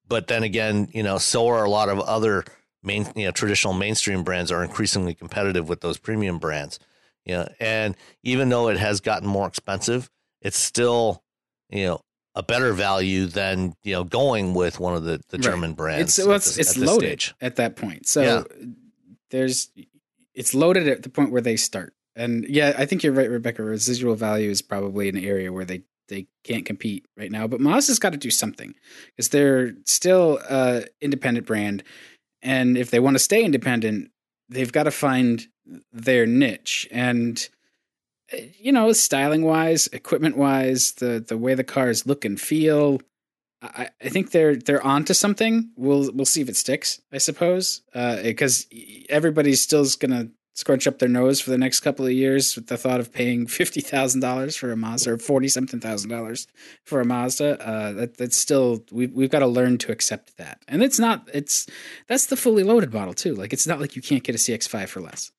but then again, you know, so are a lot of other main, you know, traditional mainstream brands are increasingly competitive with those premium brands. You know, and even though it has gotten more expensive, it's still, you know, a better value than you know going with one of the, the right. German brands. It's well, it's, this, it's loaded stage. at that point. So yeah. there's it's loaded at the point where they start. And yeah, I think you're right, Rebecca. Residual value is probably an area where they they can't compete right now. But Mazda's got to do something because they're still a independent brand, and if they want to stay independent, they've got to find their niche and you know, styling wise, equipment wise, the the way the cars look and feel, I, I think they're they're onto something. We'll we'll see if it sticks, I suppose, because uh, everybody's still gonna scrunch up their nose for the next couple of years with the thought of paying fifty thousand dollars for a Mazda or forty something thousand dollars for a Mazda. Uh, that that's still we we've got to learn to accept that, and it's not it's that's the fully loaded model too. Like it's not like you can't get a CX5 for less.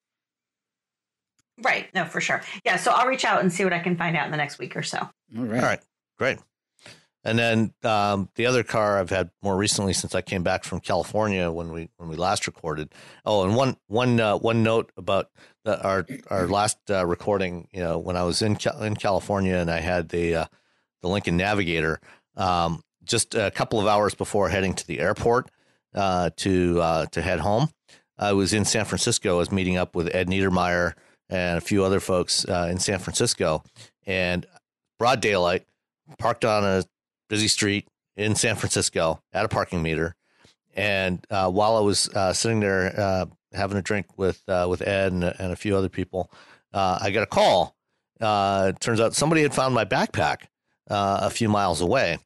Right. No, for sure. Yeah. So I'll reach out and see what I can find out in the next week or so. All right. All right. Great. And then um, the other car I've had more recently since I came back from California when we when we last recorded. Oh, and one one uh, one note about the, our our last uh, recording. You know, when I was in in California and I had the uh, the Lincoln Navigator, um, just a couple of hours before heading to the airport uh, to uh, to head home, I was in San Francisco. I was meeting up with Ed Niedermeyer and a few other folks uh, in San Francisco. And broad daylight, parked on a busy street in San Francisco at a parking meter. And uh, while I was uh, sitting there uh, having a drink with uh, with Ed and, and, a few other people, uh, I got a call. turns out somebody had found my backpack a few miles away.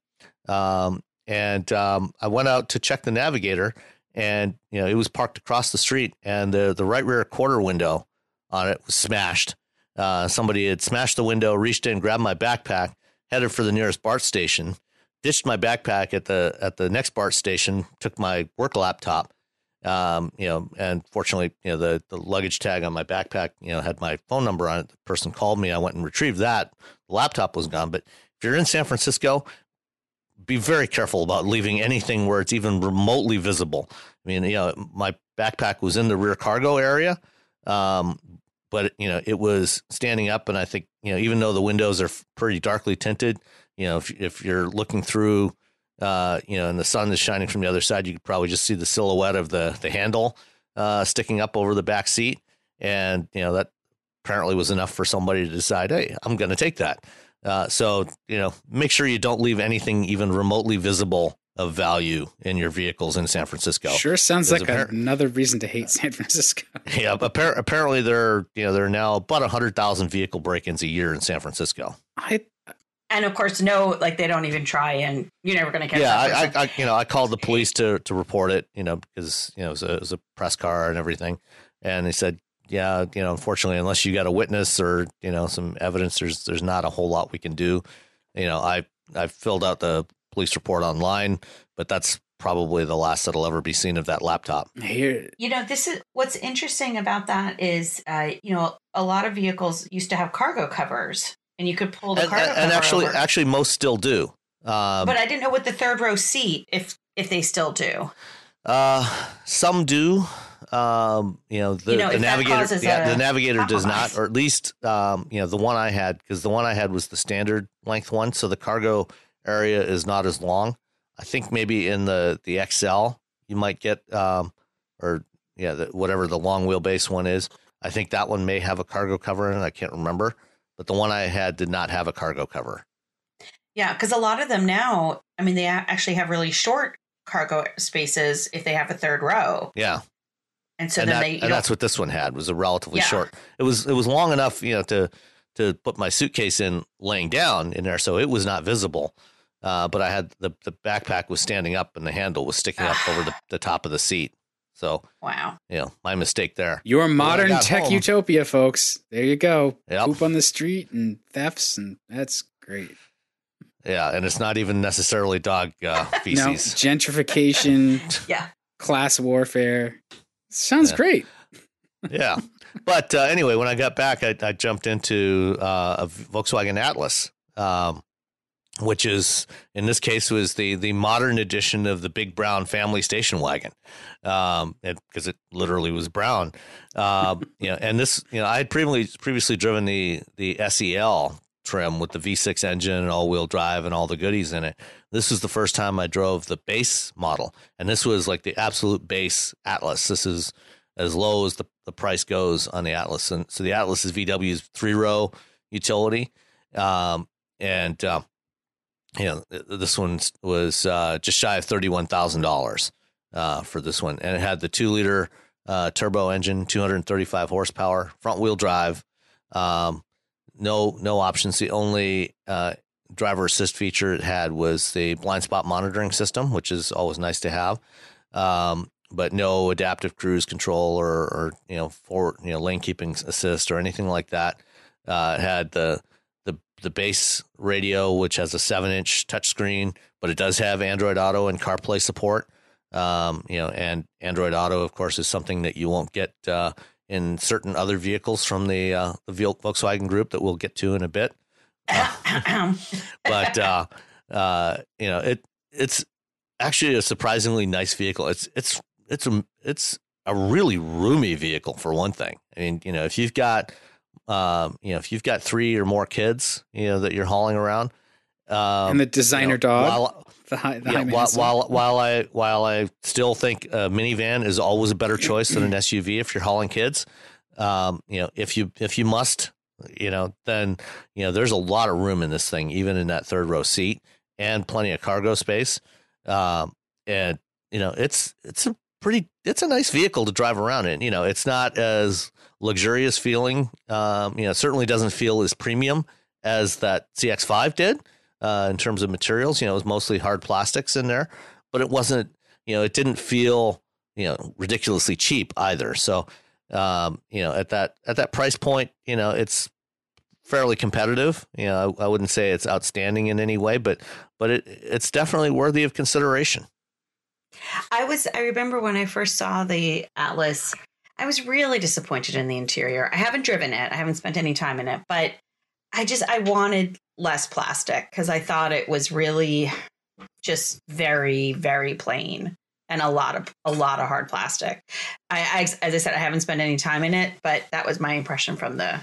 Um, and um, I went out to check the navigator, and you know it was parked across the street, and the the right rear quarter window on it was smashed. Uh, somebody had smashed the window, reached in, grabbed my backpack, headed for the nearest BART station, ditched my backpack at the at the next BART station, took my work laptop, um, you know, and fortunately, you know, the the luggage tag on my backpack, you know, had my phone number on it. The person called me. I went and retrieved that. The laptop was gone. But if you're in San Francisco, be very careful about leaving anything where it's even remotely visible. I mean, you know, my backpack was in the rear cargo area, um, but you know, it was standing up, and I think you know, even though the windows are pretty darkly tinted, you know, if if you're looking through, uh, you know, and the sun is shining from the other side, you could probably just see the silhouette of the the handle uh, sticking up over the back seat, and you know that apparently was enough for somebody to decide, hey, I'm going to take that. Uh, so you know, make sure you don't leave anything even remotely visible of value in your vehicles in San Francisco. Sure, sounds like appar- another reason to hate San Francisco. yeah, appar- apparently there are you know there are now about hundred thousand vehicle break-ins a year in San Francisco. I and of course, no, like they don't even try, and you're never going to catch. Yeah, I, I, I, you know, I called the police to to report it, you know, because you know it was, a, it was a press car and everything, and they said, yeah, you know, unfortunately, unless you got a witness or you know some evidence, there's there's not a whole lot we can do. You know, I I filled out the police report online, but that's probably the last that'll ever be seen of that laptop. Here, you know, this is what's interesting about that is, uh, you know, a lot of vehicles used to have cargo covers, and you could pull the and, cargo and, and actually, over. actually, most still do. Um, but I didn't know what the third row seat if if they still do. Uh, some do. Um, you know, the, you know, the navigator, yeah, the navigator does not, or at least, um, you know, the one I had, because the one I had was the standard length one. So the cargo area is not as long. I think maybe in the, the XL, you might get, um, or yeah, the, whatever the long wheelbase one is. I think that one may have a cargo cover in it. I can't remember, but the one I had did not have a cargo cover. Yeah, because a lot of them now, I mean, they actually have really short cargo spaces if they have a third row. Yeah. And so and then that, they and that's what this one had was a relatively yeah. short. It was it was long enough, you know, to to put my suitcase in laying down in there, so it was not visible. Uh, but I had the the backpack was standing up and the handle was sticking up over the, the top of the seat. So wow, you know, my mistake there. Your modern tech home, utopia, folks. There you go. Yep. Poop on the street and thefts, and that's great. Yeah, and it's not even necessarily dog uh, feces. no, gentrification. yeah, class warfare. Sounds yeah. great. yeah. But uh, anyway, when I got back, I, I jumped into uh, a Volkswagen Atlas, um, which is in this case was the the modern edition of the big brown family station wagon, um, because it, it, literally was brown. Uh, you know, and this, you know, I had previously previously driven the the SEL trim with the V6 engine and all wheel drive and all the goodies in it. This was the first time I drove the base model, and this was like the absolute base Atlas. This is as low as the, the price goes on the Atlas. And so the Atlas is VW's three row utility. Um, and, uh, you know, this one was uh, just shy of $31,000 uh, for this one. And it had the two liter uh, turbo engine, 235 horsepower, front wheel drive. Um, no no options. The only uh, driver assist feature it had was the blind spot monitoring system, which is always nice to have. Um, but no adaptive cruise control or, or you know for you know lane keeping assist or anything like that. Uh, had the the base radio, which has a seven inch touchscreen, but it does have Android Auto and CarPlay support. Um, you know, and Android Auto, of course, is something that you won't get uh, in certain other vehicles from the, uh, the Volkswagen group that we'll get to in a bit. Uh, but uh, uh, you know, it it's actually a surprisingly nice vehicle. It's it's it's a it's a really roomy vehicle for one thing. I mean, you know, if you've got um, you know, if you've got three or more kids, you know, that you're hauling around, um, and the designer you know, dog. While, the high, the yeah, while, while, while I while I still think a minivan is always a better choice than an SUV if you're hauling kids, um, you know if you if you must, you know then you know there's a lot of room in this thing, even in that third row seat, and plenty of cargo space, um, and you know it's it's a pretty it's a nice vehicle to drive around in. You know it's not as luxurious feeling. Um, you know, certainly doesn't feel as premium as that CX5 did uh, in terms of materials. You know, it was mostly hard plastics in there, but it wasn't. You know, it didn't feel you know ridiculously cheap either. So um, you know at that at that price point, you know it's fairly competitive. You know, I, I wouldn't say it's outstanding in any way, but but it it's definitely worthy of consideration. I was I remember when I first saw the Atlas, I was really disappointed in the interior. I haven't driven it. I haven't spent any time in it, but I just I wanted less plastic because I thought it was really just very very plain and a lot of a lot of hard plastic. I, I as I said I haven't spent any time in it, but that was my impression from the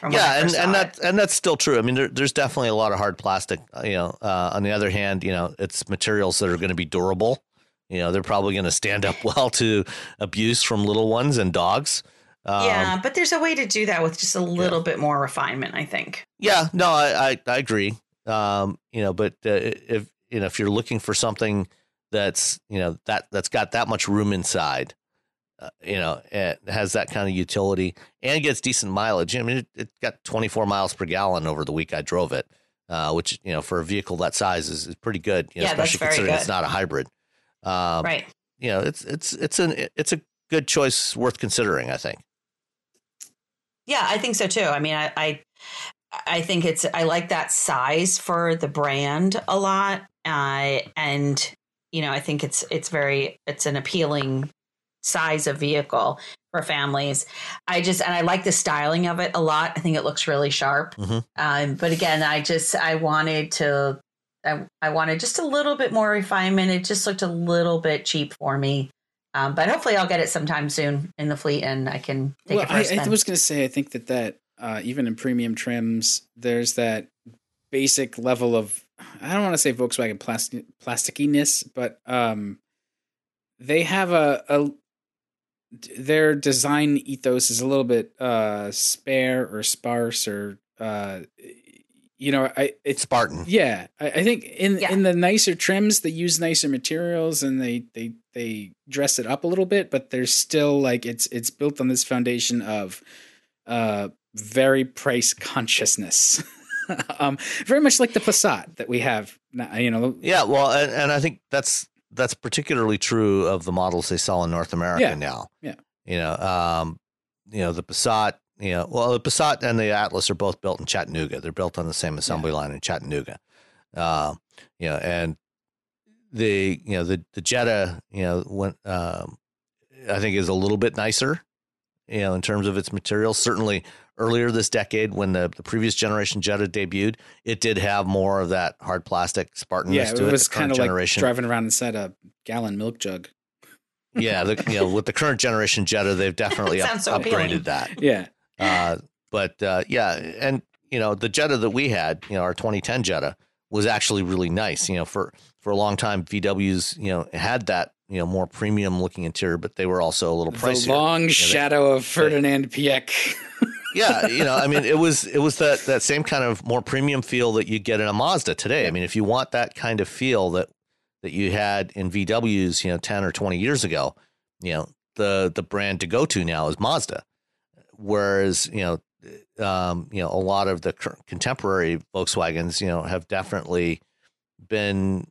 from yeah, and, and that and that's still true. I mean, there, there's definitely a lot of hard plastic. Uh, you know, uh, on the other hand, you know, it's materials that are going to be durable. You know, they're probably going to stand up well to abuse from little ones and dogs. Um, yeah, but there's a way to do that with just a little yeah. bit more refinement, I think. Yeah, no, I I, I agree. Um, you know, but uh, if you know if you're looking for something that's you know that that's got that much room inside, uh, you know, it has that kind of utility and gets decent mileage. I mean, it, it, got 24 miles per gallon over the week I drove it, uh, which you know for a vehicle that size is, is pretty good. You know, yeah, especially considering good. it's not a hybrid. Um, right. You know, it's it's it's an it's a good choice worth considering. I think. Yeah, I think so too. I mean, I, I I think it's I like that size for the brand a lot, uh, and you know I think it's it's very it's an appealing size of vehicle for families. I just and I like the styling of it a lot. I think it looks really sharp. Mm-hmm. Um, but again, I just I wanted to I, I wanted just a little bit more refinement. It just looked a little bit cheap for me. Um, but hopefully, I'll get it sometime soon in the fleet, and I can take well, it. I, I was going to say, I think that that uh, even in premium trims, there's that basic level of I don't want to say Volkswagen plastic plasticiness, but um, they have a, a their design ethos is a little bit uh spare or sparse or uh you know i it's spartan yeah i, I think in yeah. in the nicer trims they use nicer materials and they they they dress it up a little bit but there's still like it's it's built on this foundation of uh very price consciousness um very much like the passat that we have now, you know yeah well and, and i think that's that's particularly true of the models they sell in North America yeah. now. Yeah. You know, um, you know, the Passat, you know, well, the Passat and the Atlas are both built in Chattanooga. They're built on the same assembly yeah. line in Chattanooga. Uh, you know, and the, you know, the, the Jetta, you know, when, um, I think is a little bit nicer, you know, in terms of its materials. Certainly earlier this decade when the, the previous generation Jetta debuted, it did have more of that hard plastic Spartan. Yeah, it, it was kind of like driving around inside a gallon milk jug. yeah, the, you know, with the current generation Jetta, they've definitely up, so upgraded that. Yeah. Uh, but uh, yeah, and you know, the Jetta that we had, you know, our 2010 Jetta was actually really nice. You know, for for a long time, VWs, you know, had that you know more premium looking interior, but they were also a little pricier. The long you know, shadow they, of Ferdinand Piëch. yeah, you know, I mean, it was it was that that same kind of more premium feel that you get in a Mazda today. I mean, if you want that kind of feel that that you had in VWs, you know, ten or twenty years ago, you know, the the brand to go to now is Mazda. Whereas, you know, um, you know, a lot of the contemporary Volkswagens, you know, have definitely been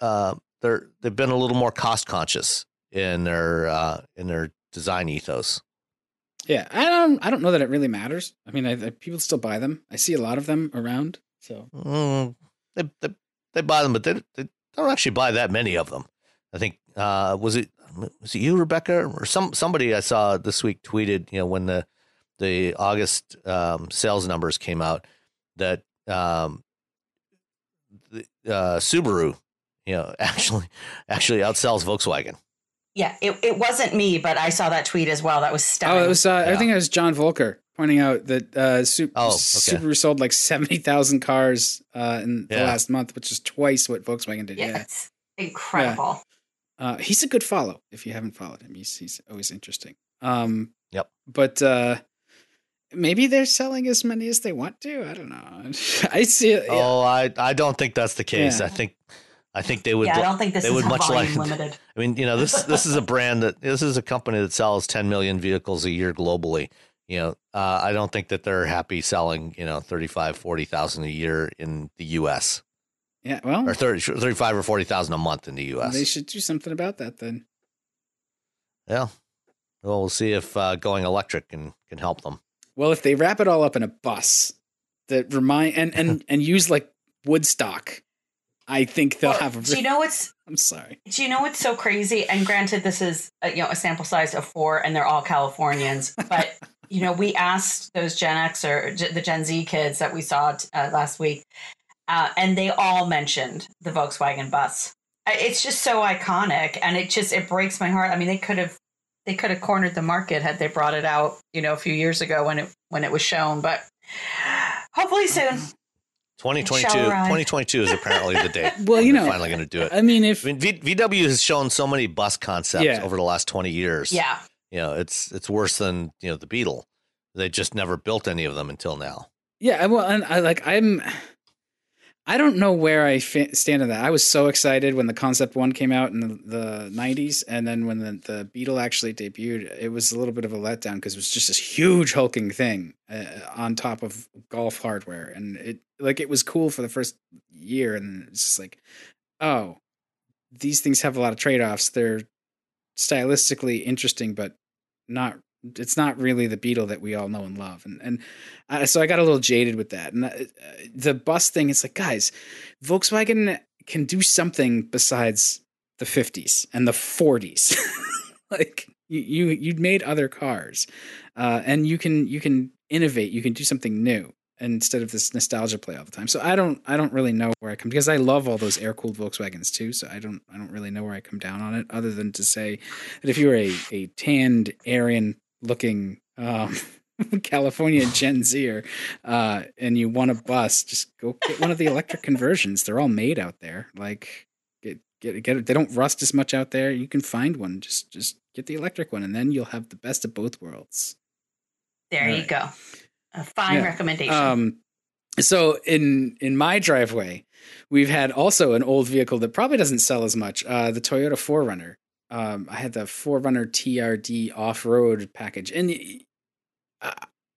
uh, they're they've been a little more cost conscious in their uh, in their design ethos. Yeah, I don't. I don't know that it really matters. I mean, I, I, people still buy them. I see a lot of them around. So mm, they, they, they buy them, but they, they don't actually buy that many of them. I think uh, was it was it you, Rebecca, or some somebody I saw this week tweeted. You know, when the the August um, sales numbers came out, that um, the, uh, Subaru, you know, actually actually outsells Volkswagen. Yeah, it, it wasn't me, but I saw that tweet as well. That was stunning. Oh, it was. Uh, yeah. I think it was John Voelcker pointing out that uh, Super, oh, okay. Subaru sold like seventy thousand cars uh, in yeah. the last month, which is twice what Volkswagen did. Yeah, yeah. it's incredible. Yeah. Uh, he's a good follow if you haven't followed him. He's he's always interesting. Um, yep. But uh, maybe they're selling as many as they want to. I don't know. I see. It, oh, I I don't think that's the case. I think I think they would. Yeah, I don't think this they is would much like. Limited. I mean, you know, this this is a brand that this is a company that sells 10 million vehicles a year globally. You know, uh, I don't think that they're happy selling you know 35, 40,000 a year in the U.S. Yeah, well, or 30, 35 or forty thousand a month in the U.S. They should do something about that then. Yeah. Well, we'll see if uh, going electric can can help them. Well, if they wrap it all up in a bus that remind and and and use like Woodstock, I think they'll well, have. A, do you know what's? I'm sorry. Do you know what's so crazy? And granted, this is a, you know a sample size of four, and they're all Californians. But you know, we asked those Gen X or the Gen Z kids that we saw uh, last week, uh, and they all mentioned the Volkswagen bus. It's just so iconic, and it just it breaks my heart. I mean, they could have they could have cornered the market had they brought it out, you know, a few years ago when it when it was shown. But hopefully soon. Mm-hmm. 2022, 2022 is apparently the date. well, you know, finally going to do it. I mean, if I mean, v, VW has shown so many bus concepts yeah. over the last 20 years. Yeah, you know, it's it's worse than you know the Beetle. They just never built any of them until now. Yeah, well, and I like I'm I don't know where I stand on that. I was so excited when the concept one came out in the, the 90s, and then when the, the Beetle actually debuted, it was a little bit of a letdown because it was just this huge hulking thing uh, on top of golf hardware, and it like it was cool for the first year, and it's just like, oh, these things have a lot of trade offs. They're stylistically interesting, but not it's not really the Beetle that we all know and love. And and uh, so I got a little jaded with that. And uh, the bus thing, it's like, guys, Volkswagen can do something besides the 50s and the 40s. like you you you made other cars, uh, and you can you can innovate. You can do something new instead of this nostalgia play all the time. So I don't I don't really know where I come because I love all those air cooled Volkswagens too. So I don't I don't really know where I come down on it other than to say that if you're a a tanned Aryan looking um, California Gen Zer, uh, and you want a bus, just go get one of the electric conversions. They're all made out there. Like get get get. it. They don't rust as much out there. You can find one. Just just get the electric one, and then you'll have the best of both worlds. There all you right. go. A fine yeah. recommendation. Um, so in in my driveway, we've had also an old vehicle that probably doesn't sell as much. Uh, the Toyota 4Runner um, I had the 4Runner TRD off road package, and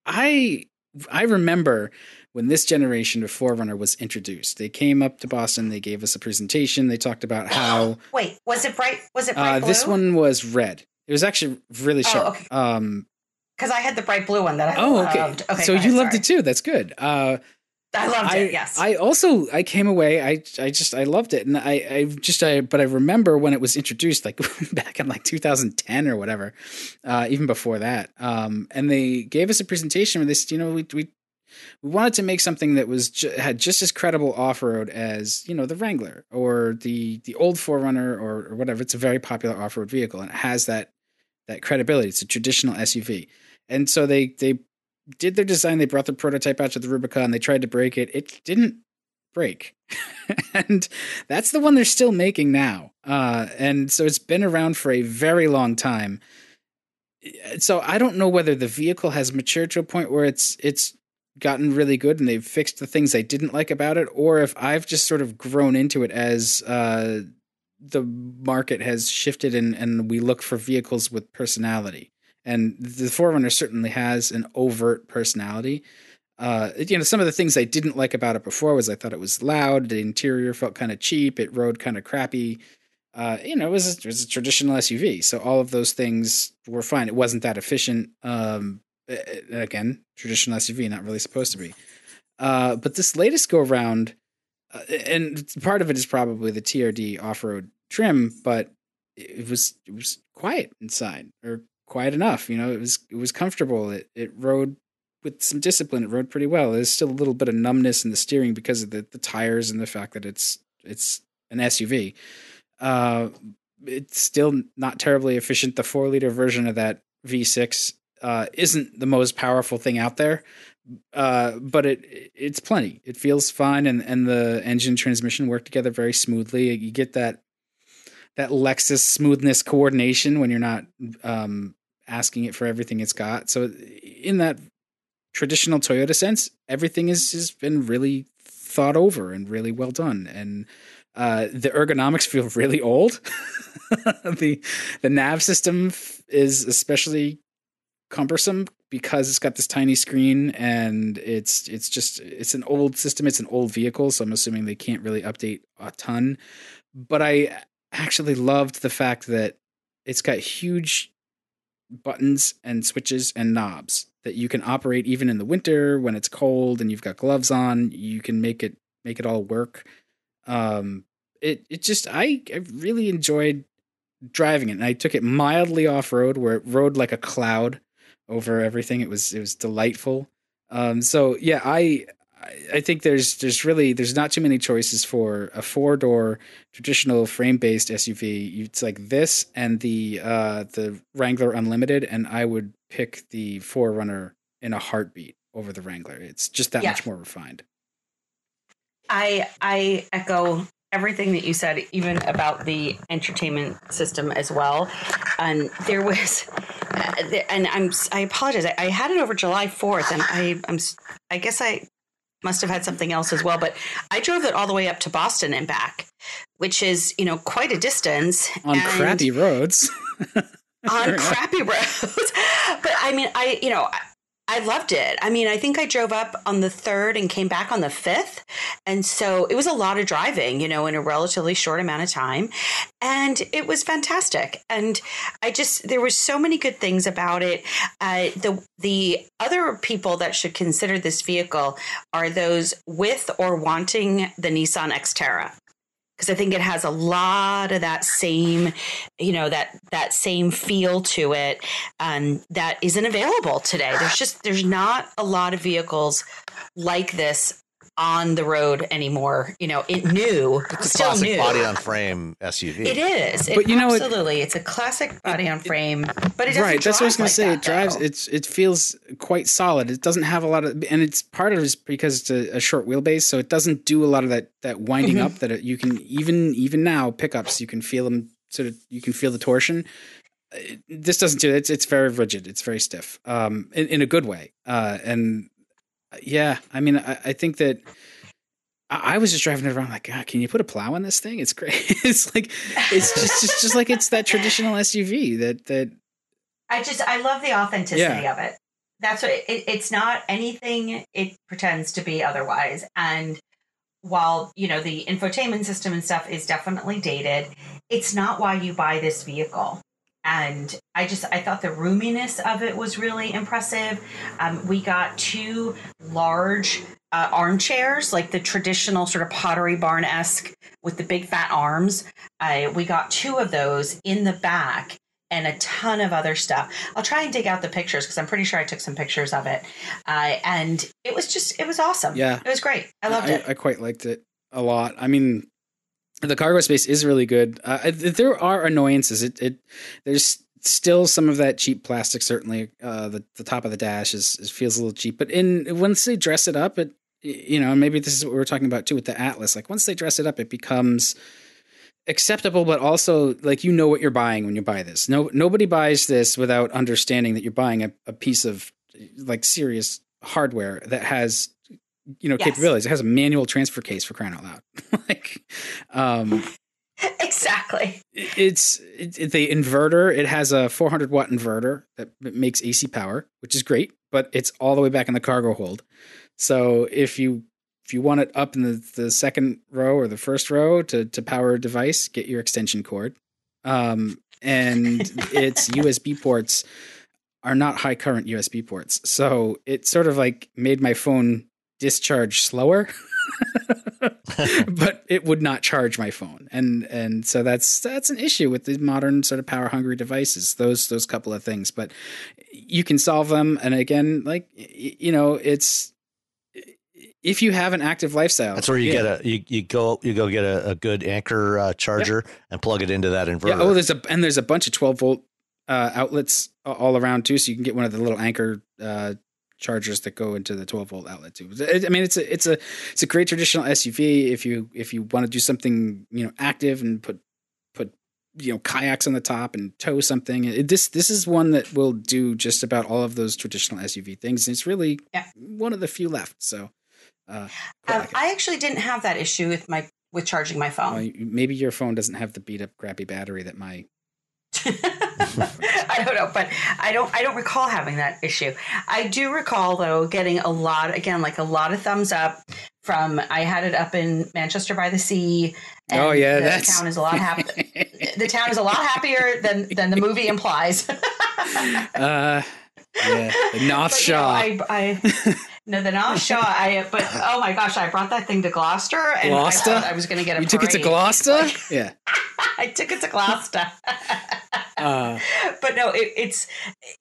I I remember when this generation of 4Runner was introduced. They came up to Boston. They gave us a presentation. They talked about how. Wait, was it bright? Was it bright uh, This one was red. It was actually really oh, sharp. Oh, okay. Um, because I had the bright blue one that I oh, okay. loved. Okay, so you ahead, loved sorry. it too. That's good. Uh, I loved I, it. Yes. I also I came away. I I just I loved it, and I I just I but I remember when it was introduced, like back in like 2010 or whatever, uh, even before that. Um, and they gave us a presentation where they said, you know, we we we wanted to make something that was ju- had just as credible off road as you know the Wrangler or the the old 4Runner or, or whatever. It's a very popular off road vehicle, and it has that that credibility. It's a traditional SUV, and so they they did their design. They brought the prototype out to the Rubicon. They tried to break it. It didn't break. and that's the one they're still making now. Uh, and so it's been around for a very long time. So I don't know whether the vehicle has matured to a point where it's it's gotten really good and they've fixed the things I didn't like about it, or if I've just sort of grown into it as uh, the market has shifted and, and we look for vehicles with personality and the 4Runner certainly has an overt personality. Uh, you know, some of the things I didn't like about it before was I thought it was loud. The interior felt kind of cheap. It rode kind of crappy. Uh, you know, it was, a, it was a traditional SUV, so all of those things were fine. It wasn't that efficient. Um, again, traditional SUV, not really supposed to be. Uh, but this latest go around, uh, and part of it is probably the TRD off road trim, but it was it was quiet inside, or quiet enough. You know, it was it was comfortable. It it rode with some discipline. It rode pretty well. There's still a little bit of numbness in the steering because of the, the tires and the fact that it's it's an SUV. Uh, it's still not terribly efficient. The four liter version of that V6 uh, isn't the most powerful thing out there, uh, but it it's plenty. It feels fine, and and the engine transmission work together very smoothly. You get that that Lexus smoothness coordination when you're not um, asking it for everything it's got. So in that traditional Toyota sense, everything is has been really thought over and really well done. And uh, the ergonomics feel really old. the the nav system is especially cumbersome because it's got this tiny screen and it's it's just it's an old system. It's an old vehicle, so I'm assuming they can't really update a ton. But I actually loved the fact that it's got huge buttons and switches and knobs that you can operate even in the winter when it's cold and you've got gloves on. You can make it make it all work. Um, it it just I, I really enjoyed driving it, and I took it mildly off road where it rode like a cloud over everything. It was it was delightful. Um, so yeah, I I think there's there's really there's not too many choices for a four door traditional frame based SUV. It's like this and the uh, the Wrangler Unlimited, and I would pick the 4Runner in a heartbeat over the Wrangler. It's just that yeah. much more refined. I I echo everything that you said, even about the entertainment system as well. And there was, uh, and I'm I apologize. I, I had it over July 4th, and I I'm I guess I must have had something else as well. But I drove it all the way up to Boston and back, which is, you know, quite a distance. On crappy roads. on crappy roads. but I mean, I, you know, I loved it. I mean, I think I drove up on the third and came back on the fifth. And so it was a lot of driving, you know, in a relatively short amount of time. And it was fantastic. And I just, there were so many good things about it. Uh, the, the other people that should consider this vehicle are those with or wanting the Nissan Xterra because I think it has a lot of that same, you know, that that same feel to it um, that isn't available today. There's just there's not a lot of vehicles like this on the road anymore. You know, it new, it's a still classic new. body on frame SUV. It is. It, but you know, absolutely, it, it's a classic body on frame. But it right. That's what I was going like to say. That, it drives. Though. It's it feels quite solid. It doesn't have a lot of, and it's part of it is because it's a, a short wheelbase, so it doesn't do a lot of that that winding mm-hmm. up that it, you can even even now pickups you can feel them sort of you can feel the torsion this doesn't do it. It's, it's very rigid. It's very stiff, um, in, in a good way. Uh, and yeah, I mean, I, I think that I, I was just driving it around like, God, can you put a plow in this thing? It's great. it's like it's just, just just like it's that traditional SUV that that. I just I love the authenticity yeah. of it. That's what it, it's not anything it pretends to be otherwise. And while you know the infotainment system and stuff is definitely dated, it's not why you buy this vehicle and I just I thought the roominess of it was really impressive. Um, we got two large uh, armchairs, like the traditional sort of Pottery Barn esque with the big fat arms. Uh, we got two of those in the back and a ton of other stuff. I'll try and dig out the pictures because I'm pretty sure I took some pictures of it. Uh, and it was just, it was awesome. Yeah. It was great. I loved I, it. I quite liked it a lot. I mean, the cargo space is really good. Uh, there are annoyances. It, it there's still some of that cheap plastic. Certainly, uh, the the top of the dash is, feels a little cheap. But in once they dress it up, it you know maybe this is what we are talking about too with the Atlas. Like once they dress it up, it becomes acceptable, but also like you know what you're buying when you buy this. No nobody buys this without understanding that you're buying a, a piece of like serious hardware that has you know yes. capabilities. It has a manual transfer case for crying out loud. like, um, exactly. It's it, it, the inverter. It has a 400 watt inverter that makes AC power, which is great, but it's all the way back in the cargo hold. So if you if you want it up in the, the second row or the first row to to power a device, get your extension cord. Um, and its USB ports are not high current USB ports. So it sort of like made my phone discharge slower. but it would not charge my phone and and so that's that's an issue with the modern sort of power hungry devices those those couple of things but you can solve them and again like you know it's if you have an active lifestyle that's where you yeah. get a you, you go you go get a, a good Anker uh, charger and plug it into that inverter yeah, oh there's a and there's a bunch of 12 volt uh, outlets all around too so you can get one of the little Anker uh, chargers that go into the 12 volt outlet too. I mean, it's a it's a it's a great traditional SUV if you if you want to do something you know active and put put you know kayaks on the top and tow something. It, this this is one that will do just about all of those traditional SUV things. And it's really yeah. one of the few left. So. Uh, um, like I actually didn't have that issue with my with charging my phone. Well, maybe your phone doesn't have the beat up crappy battery that my I don't know, but I don't I don't recall having that issue. I do recall though getting a lot again like a lot of thumbs up from I had it up in Manchester by the Sea. oh yeah, the town is a lot happier. the town is a lot happier than than the movie implies. uh, yeah, the North Shore. You know, I, I no, the North Shore. I but oh my gosh, I brought that thing to Gloucester, and Gloucester? I, I was going to get a. You took it to Gloucester? Like, yeah. I took it to Gloucester. uh, but no, it, it's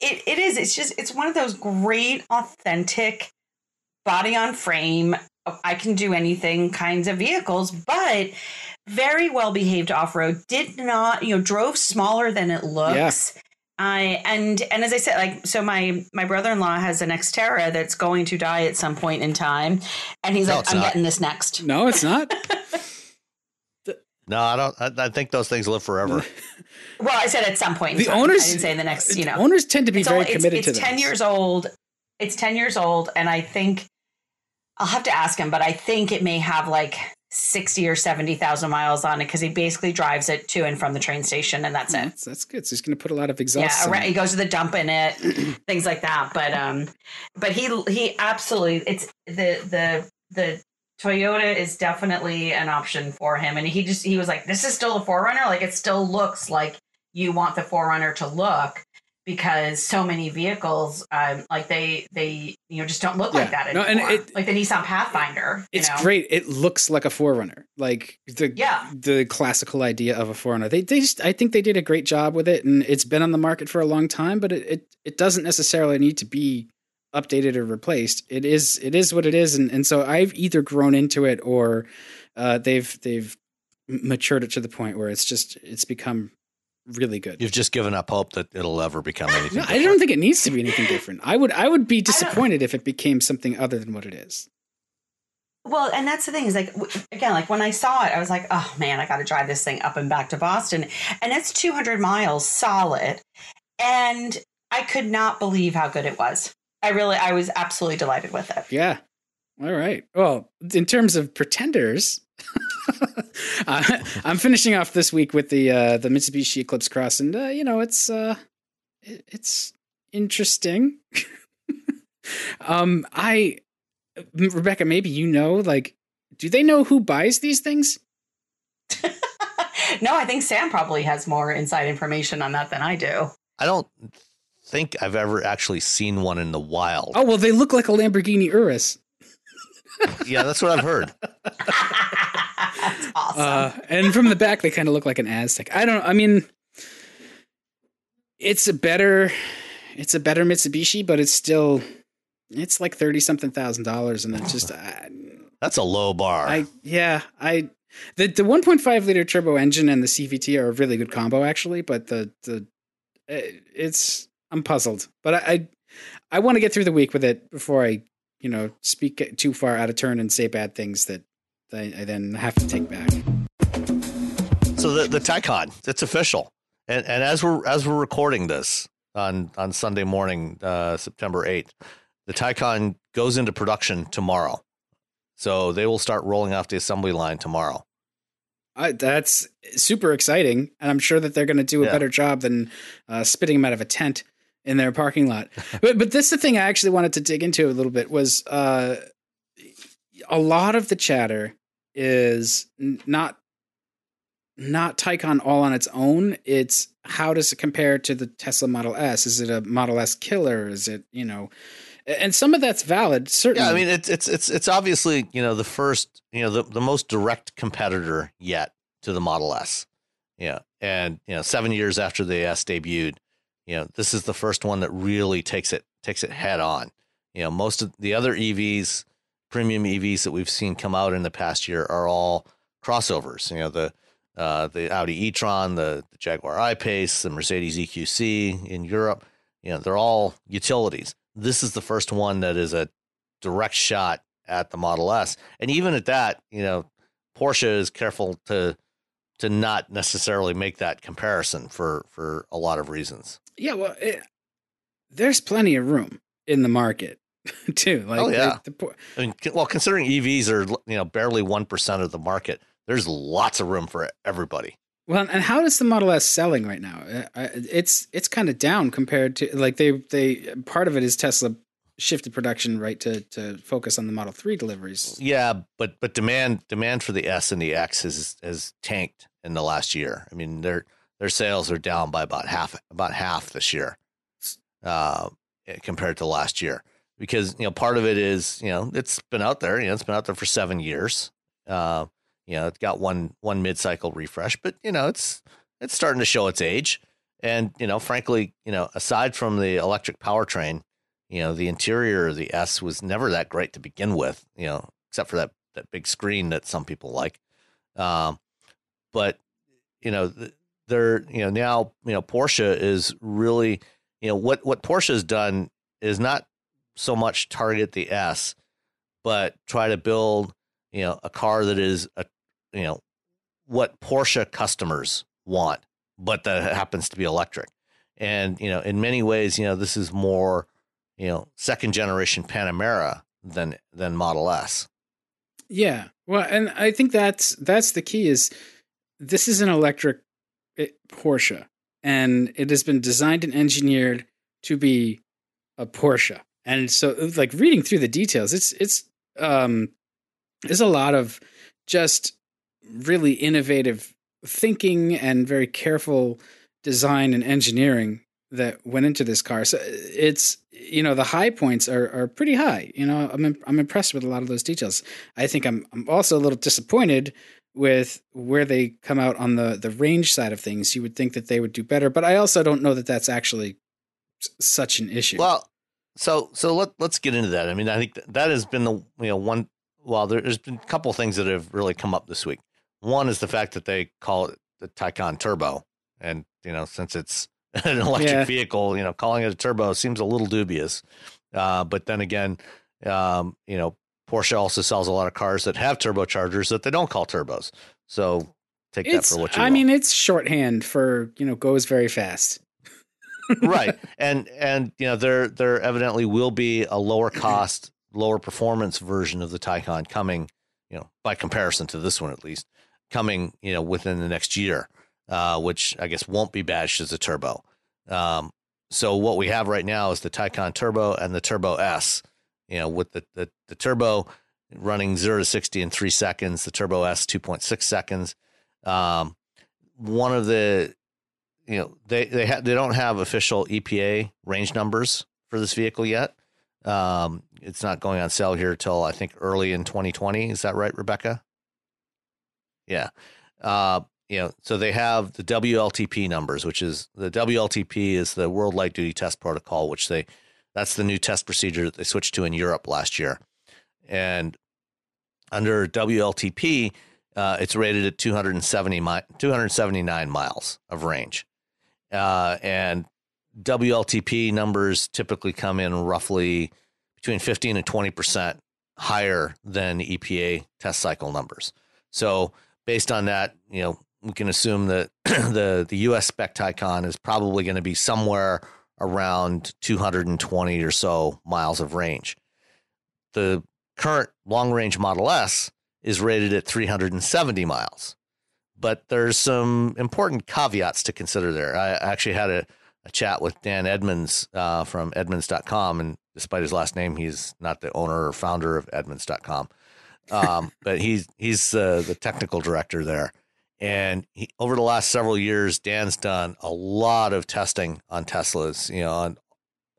it it is. It's just it's one of those great, authentic, body on frame. I can do anything kinds of vehicles, but very well behaved off road. Did not, you know, drove smaller than it looks. Yeah. I and and as I said, like so, my my brother in law has an Xterra that's going to die at some point in time, and he's no, like, "I'm not. getting this next." No, it's not. no, I don't. I, I, think those things live forever. well, I said at some point. the time. owners. I didn't say the next. You know, owners tend to be very committed it's, to. It's ten years old. It's ten years old, and I think I'll have to ask him, but I think it may have like 60 or 70,000 miles on it because he basically drives it to and from the train station and that's it. That's, that's good. So he's going to put a lot of exhaust. Yeah, he goes to the dump in it, things like that. But um, but he he absolutely it's the the the Toyota is definitely an option for him, and he just he was like, this is still a 4Runner. Like it still looks like you want the 4Runner to look because so many vehicles um, like they they you know just don't look yeah. like that anymore. No, and it, like the Nissan Pathfinder. It's know? great. It looks like a 4Runner, like the yeah. the classical idea of a 4Runner. They they just I think they did a great job with it, and it's been on the market for a long time. But it it, it doesn't necessarily need to be updated or replaced. It is it is what it is, and and so I've either grown into it or uh, they've they've matured it to the point where it's just it's become really good. You've just given up hope that it'll ever become anything. No, I don't think it needs to be anything different. I would I would be disappointed if it became something other than what it is. Well, and that's the thing is like again, like when I saw it, I was like, oh man, I got to drive this thing up and back to Boston, and it's 200 miles solid, and I could not believe how good it was. I really, I was absolutely delighted with it. Yeah. All right. Well, in terms of pretenders, uh, I'm finishing off this week with the uh, the Mitsubishi Eclipse Cross, and uh, you know it's uh, it, it's interesting. um, I Rebecca, maybe you know, like, do they know who buys these things? no, I think Sam probably has more inside information on that than I do. I don't think I've ever actually seen one in the wild. Oh well, they look like a Lamborghini Urus. Yeah, that's what I've heard. That's awesome. Uh, and from the back, they kind of look like an Aztek. I don't. I mean, it's a better, it's a better Mitsubishi, but it's still, it's like thirty something thousand dollars, and it's just. Uh, That's a low bar. I yeah I. The the 1.5 liter turbo engine and the CVT are a really good combo actually, but the the it's I'm puzzled. But I I, I want to get through the week with it before I you know speak too far out of turn and say bad things that I, I then have to take back. So the the Taycan, it's official, and and as we're as we're recording this on on Sunday morning, uh, September eighth, the Taycan goes into production tomorrow. So they will start rolling off the assembly line tomorrow. Uh, that's super exciting, and I'm sure that they're going to do a yeah. better job than uh, spitting them out of a tent in their parking lot. but but this the thing I actually wanted to dig into a little bit was uh, a lot of the chatter is not not Taycan all on its own. It's how does it compare to the Tesla Model S? Is it a Model S killer? Is it you know? And some of that's valid, certainly. Yeah, I mean it's it's it's it's obviously you know the first you know the the most direct competitor yet to the Model S. Yeah, and you know seven years after the S debuted, you know this is the first one that really takes it takes it head on. You know most of the other EVs premium EVs that we've seen come out in the past year are all crossovers. You know, the uh, the Audi e-tron, the, the Jaguar I-Pace, the Mercedes EQC in Europe. You know, they're all utilities. This is the first one that is a direct shot at the Model S, and even at that, you know, Porsche is careful to to not necessarily make that comparison for for a lot of reasons. Yeah, well, it, there's plenty of room in the market too. Like, oh yeah. The, the, I mean, well, considering EVs are you know barely one percent of the market, there's lots of room for everybody. Well, and how is the Model S selling right now? Uh, it's it's kind of down compared to like they they part of it is Tesla shifted production right to to focus on the Model Three deliveries. Yeah, but but demand demand for the S and the X has has tanked in the last year. I mean, their their sales are down by about half about half this year, uh, compared to last year. Because you know, part of it is you know it's been out there. You know, it's been out there for seven years. Uh, you know, it's got one one mid cycle refresh, but you know, it's it's starting to show its age. And you know, frankly, you know, aside from the electric powertrain, you know, the interior of the S was never that great to begin with. You know, except for that that big screen that some people like. Um, but you know, they're you know now you know Porsche is really you know what what Porsche has done is not so much target the S, but try to build you know a car that is a you know what Porsche customers want, but that happens to be electric. And you know, in many ways, you know, this is more you know second generation Panamera than than Model S. Yeah, well, and I think that's that's the key is this is an electric eh, Porsche, and it has been designed and engineered to be a Porsche. And so, like reading through the details, it's it's um, there's a lot of just really innovative thinking and very careful design and engineering that went into this car. So it's you know the high points are are pretty high. You know I'm I'm impressed with a lot of those details. I think I'm I'm also a little disappointed with where they come out on the the range side of things. You would think that they would do better, but I also don't know that that's actually such an issue. Well, so so let let's get into that. I mean, I think that has been the you know one. Well, there's been a couple things that have really come up this week. One is the fact that they call it the Taycan Turbo, and you know since it's an electric yeah. vehicle, you know calling it a turbo seems a little dubious. Uh, but then again, um, you know Porsche also sells a lot of cars that have turbochargers that they don't call turbos. So take it's, that for what you. I want. mean, it's shorthand for you know goes very fast. right, and and you know there there evidently will be a lower cost, lower performance version of the Taycan coming. You know, by comparison to this one at least coming, you know, within the next year, uh, which I guess won't be badged as a turbo. Um, so what we have right now is the Taycan Turbo and the Turbo S. You know, with the the, the Turbo running zero to sixty in three seconds, the Turbo S two point six seconds. Um, one of the, you know, they they ha- they don't have official EPA range numbers for this vehicle yet. Um, it's not going on sale here till I think early in 2020. Is that right, Rebecca? Yeah. Uh, you know, so they have the WLTP numbers, which is the WLTP is the World Light Duty Test Protocol, which they that's the new test procedure that they switched to in Europe last year. And under WLTP, uh, it's rated at 270 mi- 279 miles of range. Uh, and WLTP numbers typically come in roughly between 15 and 20% higher than EPA test cycle numbers. So based on that, you know, we can assume that the the US spec Taycan is probably going to be somewhere around 220 or so miles of range. The current long range Model S is rated at 370 miles. But there's some important caveats to consider there. I actually had a, a chat with Dan Edmunds uh, from Edmunds.com, and despite his last name, he's not the owner or founder of Edmunds.com. Um, but he's he's uh, the technical director there. And he, over the last several years, Dan's done a lot of testing on Teslas, you know, on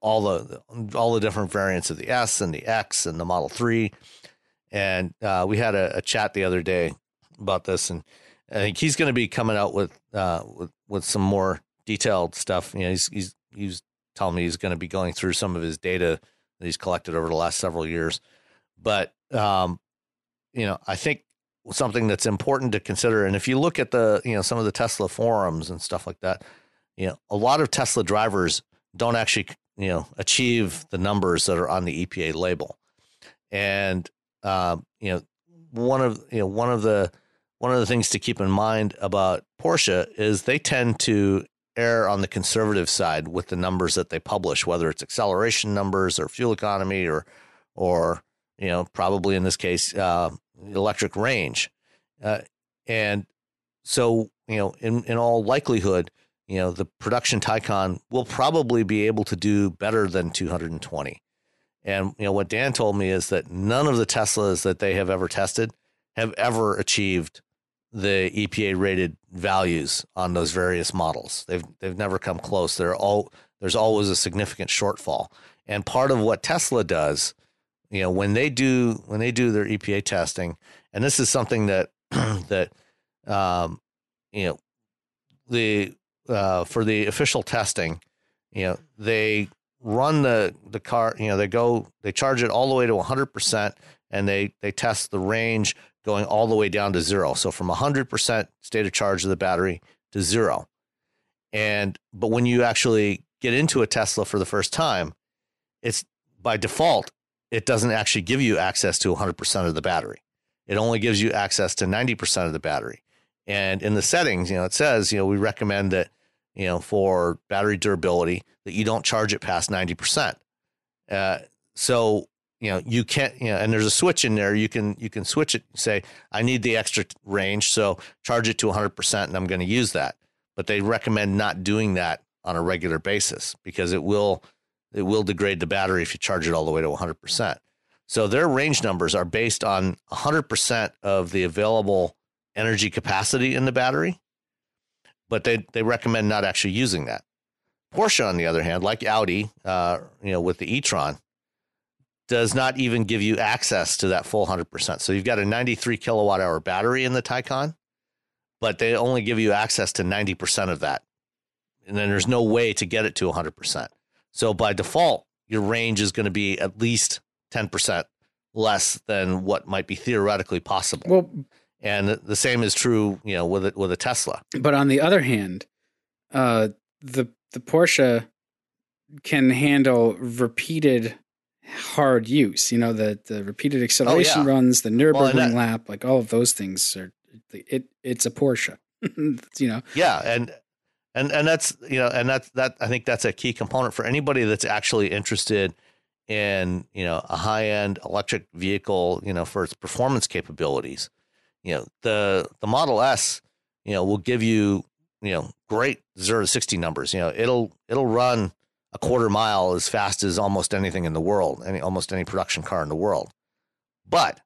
all the all the different variants of the S and the X and the Model Three. And uh, we had a, a, chat the other day about this, and I think he's going to be coming out with uh, with with some more detailed stuff. You know, he's he's he's telling me he's going to be going through some of his data that he's collected over the last several years. But um, you know, I think something that's important to consider. And if you look at the, you know, some of the Tesla forums and stuff like that, you know, a lot of Tesla drivers don't actually, you know, achieve the numbers that are on the EPA label. And, um, you know, one of, you know, one of the, one of the things to keep in mind about Porsche is they tend to err on the conservative side with the numbers that they publish, whether it's acceleration numbers or fuel economy or, or, you know, probably in this case, uh, electric range. Uh, and so, you know, in, in all likelihood, you know, the production Taycan will probably be able to do better than 220. And you know what Dan told me is that none of the Teslas that they have ever tested have ever achieved the EPA rated values on those various models. They've they've never come close. They're all there's always a significant shortfall. And part of what Tesla does, you know, when they do when they do their EPA testing, and this is something that that um, you know the uh, for the official testing, you know, they run the the car, you know, they go they charge it all the way to 100% and they they test the range going all the way down to zero. So from 100% state of charge of the battery to zero. And but when you actually get into a Tesla for the first time, it's by default it doesn't actually give you access to 100% of the battery. It only gives you access to 90% of the battery. And in the settings, you know, it says, you know, we recommend that, you know, for battery durability that you don't charge it past 90%. Uh, so, you know, you can't, you know, and there's a switch in there. You can, you can switch it, say, I need the extra range. So charge it to 100% and I'm going to use that. But they recommend not doing that on a regular basis because it will, it will degrade the battery if you charge it all the way to 100%. So their range numbers are based on 100% of the available energy capacity in the battery, but they, they recommend not actually using that. Porsche, on the other hand, like Audi, uh, you know, with the e-tron, does not even give you access to that full 100%. So you've got a 93 kilowatt hour battery in the Taycan, but they only give you access to 90% of that. And then there's no way to get it to 100%. So by default, your range is going to be at least 10% less than what might be theoretically possible. Well, and the same is true, you know, with it with a Tesla. But on the other hand, uh, the the Porsche can handle repeated hard use. You know, the the repeated acceleration oh, yeah. runs, the Nurburgring well, that, lap, like all of those things are it. It's a Porsche. you know. Yeah, and and and that's you know, and that's that. I think that's a key component for anybody that's actually interested in you know a high end electric vehicle. You know, for its performance capabilities you know the the Model S, you know, will give you you know great zero to sixty numbers. You know, it'll it'll run a quarter mile as fast as almost anything in the world, any almost any production car in the world. But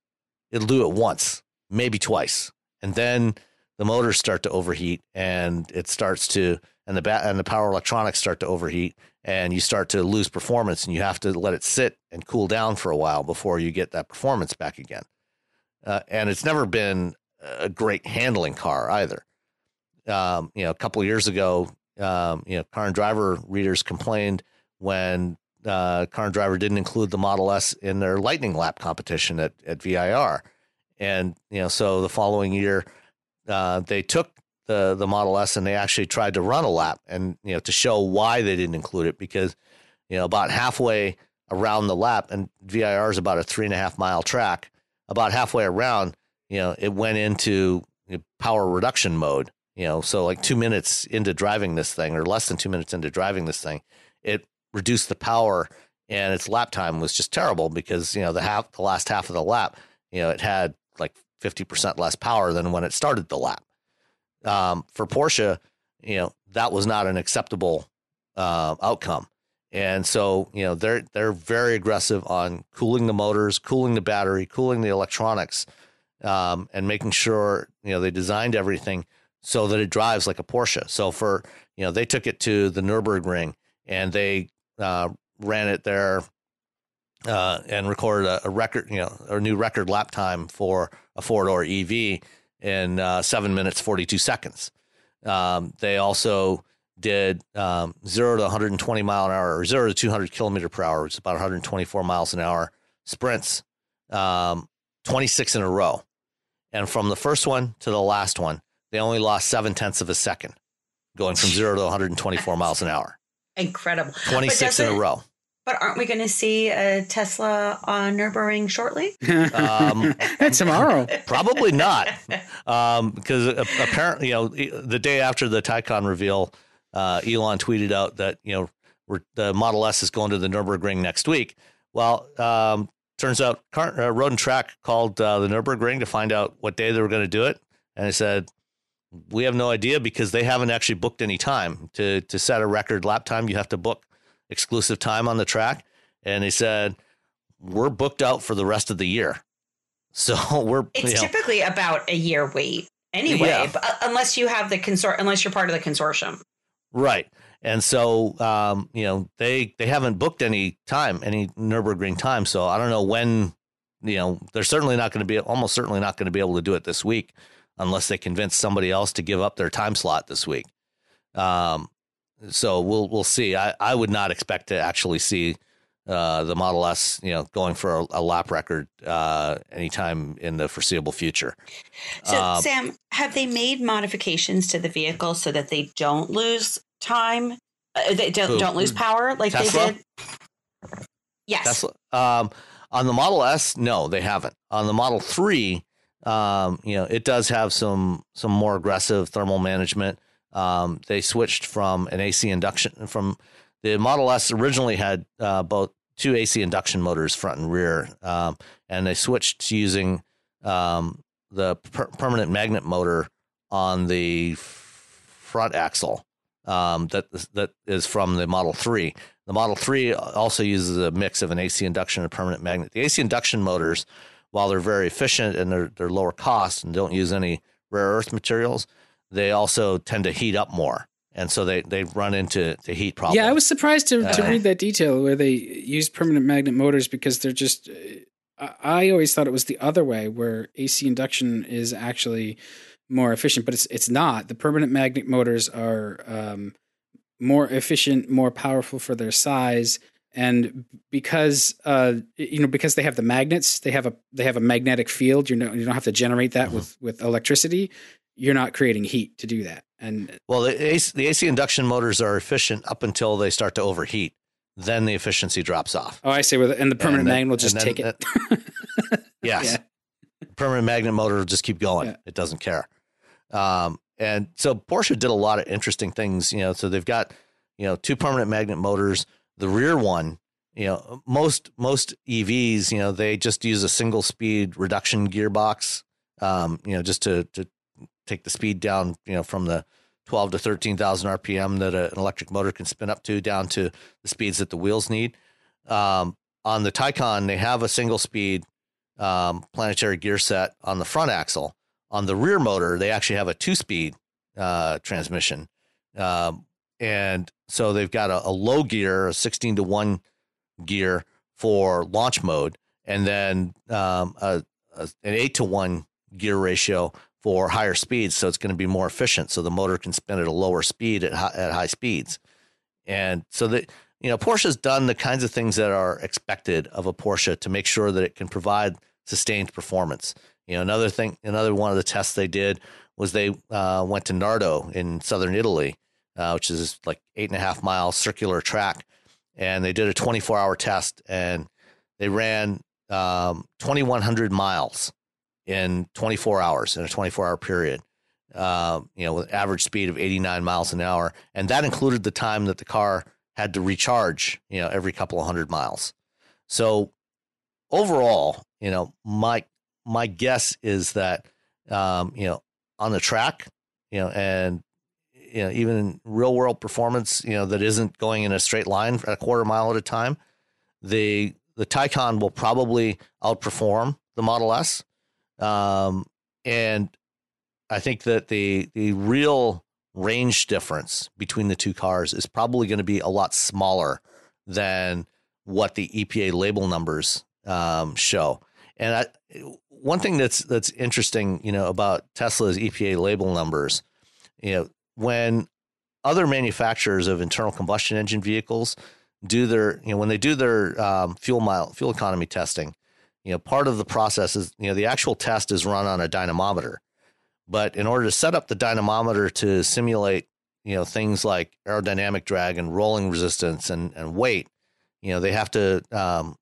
it'll do it once, maybe twice, and then the motors start to overheat, and it starts to and the bat and the power electronics start to overheat, and you start to lose performance, and you have to let it sit and cool down for a while before you get that performance back again uh, and it's never been a great handling car either. Um, you know, a couple years ago, um, you know, car and driver readers complained when uh, car and driver didn't include the Model S in their lightning lap competition at, at VIR. And, you know, so the following year, uh, they took the, the Model S and they actually tried to run a lap and, you know, to show why they didn't include it because, you know, about halfway around the lap and VIR is about a three and a half mile track about halfway around, you know, it went into power reduction mode. You know, so like two minutes into driving this thing, or less than two minutes into driving this thing, it reduced the power, and its lap time was just terrible because you know the half, the last half of the lap, you know, it had like fifty percent less power than when it started the lap. Um, for Porsche, you know, that was not an acceptable uh, outcome. And so, you know, they're they're very aggressive on cooling the motors, cooling the battery, cooling the electronics, um, and making sure you know they designed everything so that it drives like a Porsche. So for you know, they took it to the Nurburgring and they uh, ran it there uh, and recorded a, a, record, you know, a new record lap time for a four door EV in uh, seven minutes forty two seconds. Um, they also did um, zero to 120 mile an hour or zero to 200 kilometer per hour, which is about 124 miles an hour sprints, um, 26 in a row. And from the first one to the last one, they only lost seven tenths of a second, going from zero to 124 miles an hour. Incredible. 26 in a row. But aren't we going to see a Tesla on Nurburgring shortly? um, tomorrow. Probably not, um, because apparently, you know, the day after the Taycan reveal, uh, Elon tweeted out that you know the Model S is going to the Nurburgring next week. Well, um, turns out Car- uh, Road and Track called uh, the Nurburgring to find out what day they were going to do it, and they said we have no idea because they haven't actually booked any time to to set a record lap time. You have to book exclusive time on the track, and they said we're booked out for the rest of the year. So we're it's you know, typically about a year wait anyway, yeah. but, uh, unless you have the consort, unless you're part of the consortium, right? And so, um, you know, they they haven't booked any time, any Nurburgring time. So I don't know when. You know, they're certainly not going to be, almost certainly not going to be able to do it this week, unless they convince somebody else to give up their time slot this week. Um, so we'll we'll see. I, I would not expect to actually see uh, the Model S, you know, going for a, a lap record uh, anytime in the foreseeable future. So, um, Sam, have they made modifications to the vehicle so that they don't lose time? Uh, they don't, don't lose power like Tesla? they did. Yes. Tesla. Um, on the Model S, no, they haven't. On the Model Three, um, you know, it does have some some more aggressive thermal management. Um, they switched from an AC induction from the Model S originally had uh, both two AC induction motors front and rear, um, and they switched to using um, the per- permanent magnet motor on the front axle um, that that is from the Model Three. The Model Three also uses a mix of an AC induction and permanent magnet. The AC induction motors, while they're very efficient and they're they're lower cost and don't use any rare earth materials, they also tend to heat up more. And so they, they run into the heat problem. Yeah, I was surprised to, to read that detail where they use permanent magnet motors because they're just. I always thought it was the other way, where AC induction is actually more efficient, but it's it's not. The permanent magnet motors are um, more efficient, more powerful for their size, and because uh, you know because they have the magnets, they have a they have a magnetic field. You know, you don't have to generate that mm-hmm. with with electricity you're not creating heat to do that. And well, the AC, the AC induction motors are efficient up until they start to overheat. Then the efficiency drops off. Oh, I see. With and the permanent magnet will just take it. yes, yeah. permanent magnet motor will just keep going. Yeah. It doesn't care. Um, and so Porsche did a lot of interesting things. You know, so they've got you know two permanent magnet motors. The rear one, you know, most most EVs, you know, they just use a single speed reduction gearbox. Um, you know, just to to take the speed down, you know, from the 12 to 13,000 RPM that a, an electric motor can spin up to down to the speeds that the wheels need. Um, on the Taycan, they have a single speed um, planetary gear set on the front axle. On the rear motor, they actually have a two speed uh, transmission. Um, and so they've got a, a, low gear, a 16 to 1 gear for launch mode, and then um, a, a, an 8 to 1 gear ratio for higher speeds, so it's going to be more efficient. So the motor can spin at a lower speed at high, at high speeds, and so that you know Porsche's done the kinds of things that are expected of a Porsche to make sure that it can provide sustained performance. You know, another thing, another one of the tests they did was they uh, went to Nardo in southern Italy, uh, which is like eight and a half mile circular track, and they did a 24 hour test and they ran um, 2,100 miles in 24 hours in a 24 hour period. Uh, you know, with average speed of 89 miles an hour, and that included the time that the car had to recharge. You know, every couple of hundred miles. So overall, you know, my my guess is that um, you know on the track, you know, and you know even in real world performance, you know, that isn't going in a straight line a quarter mile at a time, the the Taycan will probably outperform the Model S. Um, and I think that the the real range difference between the two cars is probably going to be a lot smaller than what the EPA label numbers um, show. And I, one thing that's that's interesting, you know, about Tesla's EPA label numbers, you know, when other manufacturers of internal combustion engine vehicles do their, you know, when they do their um, fuel mile fuel economy testing, you know, part of the process is, you know, the actual test is run on a dynamometer. But in order to set up the dynamometer to simulate, you know, things like aerodynamic drag and rolling resistance and, and weight, you know, they have to, um,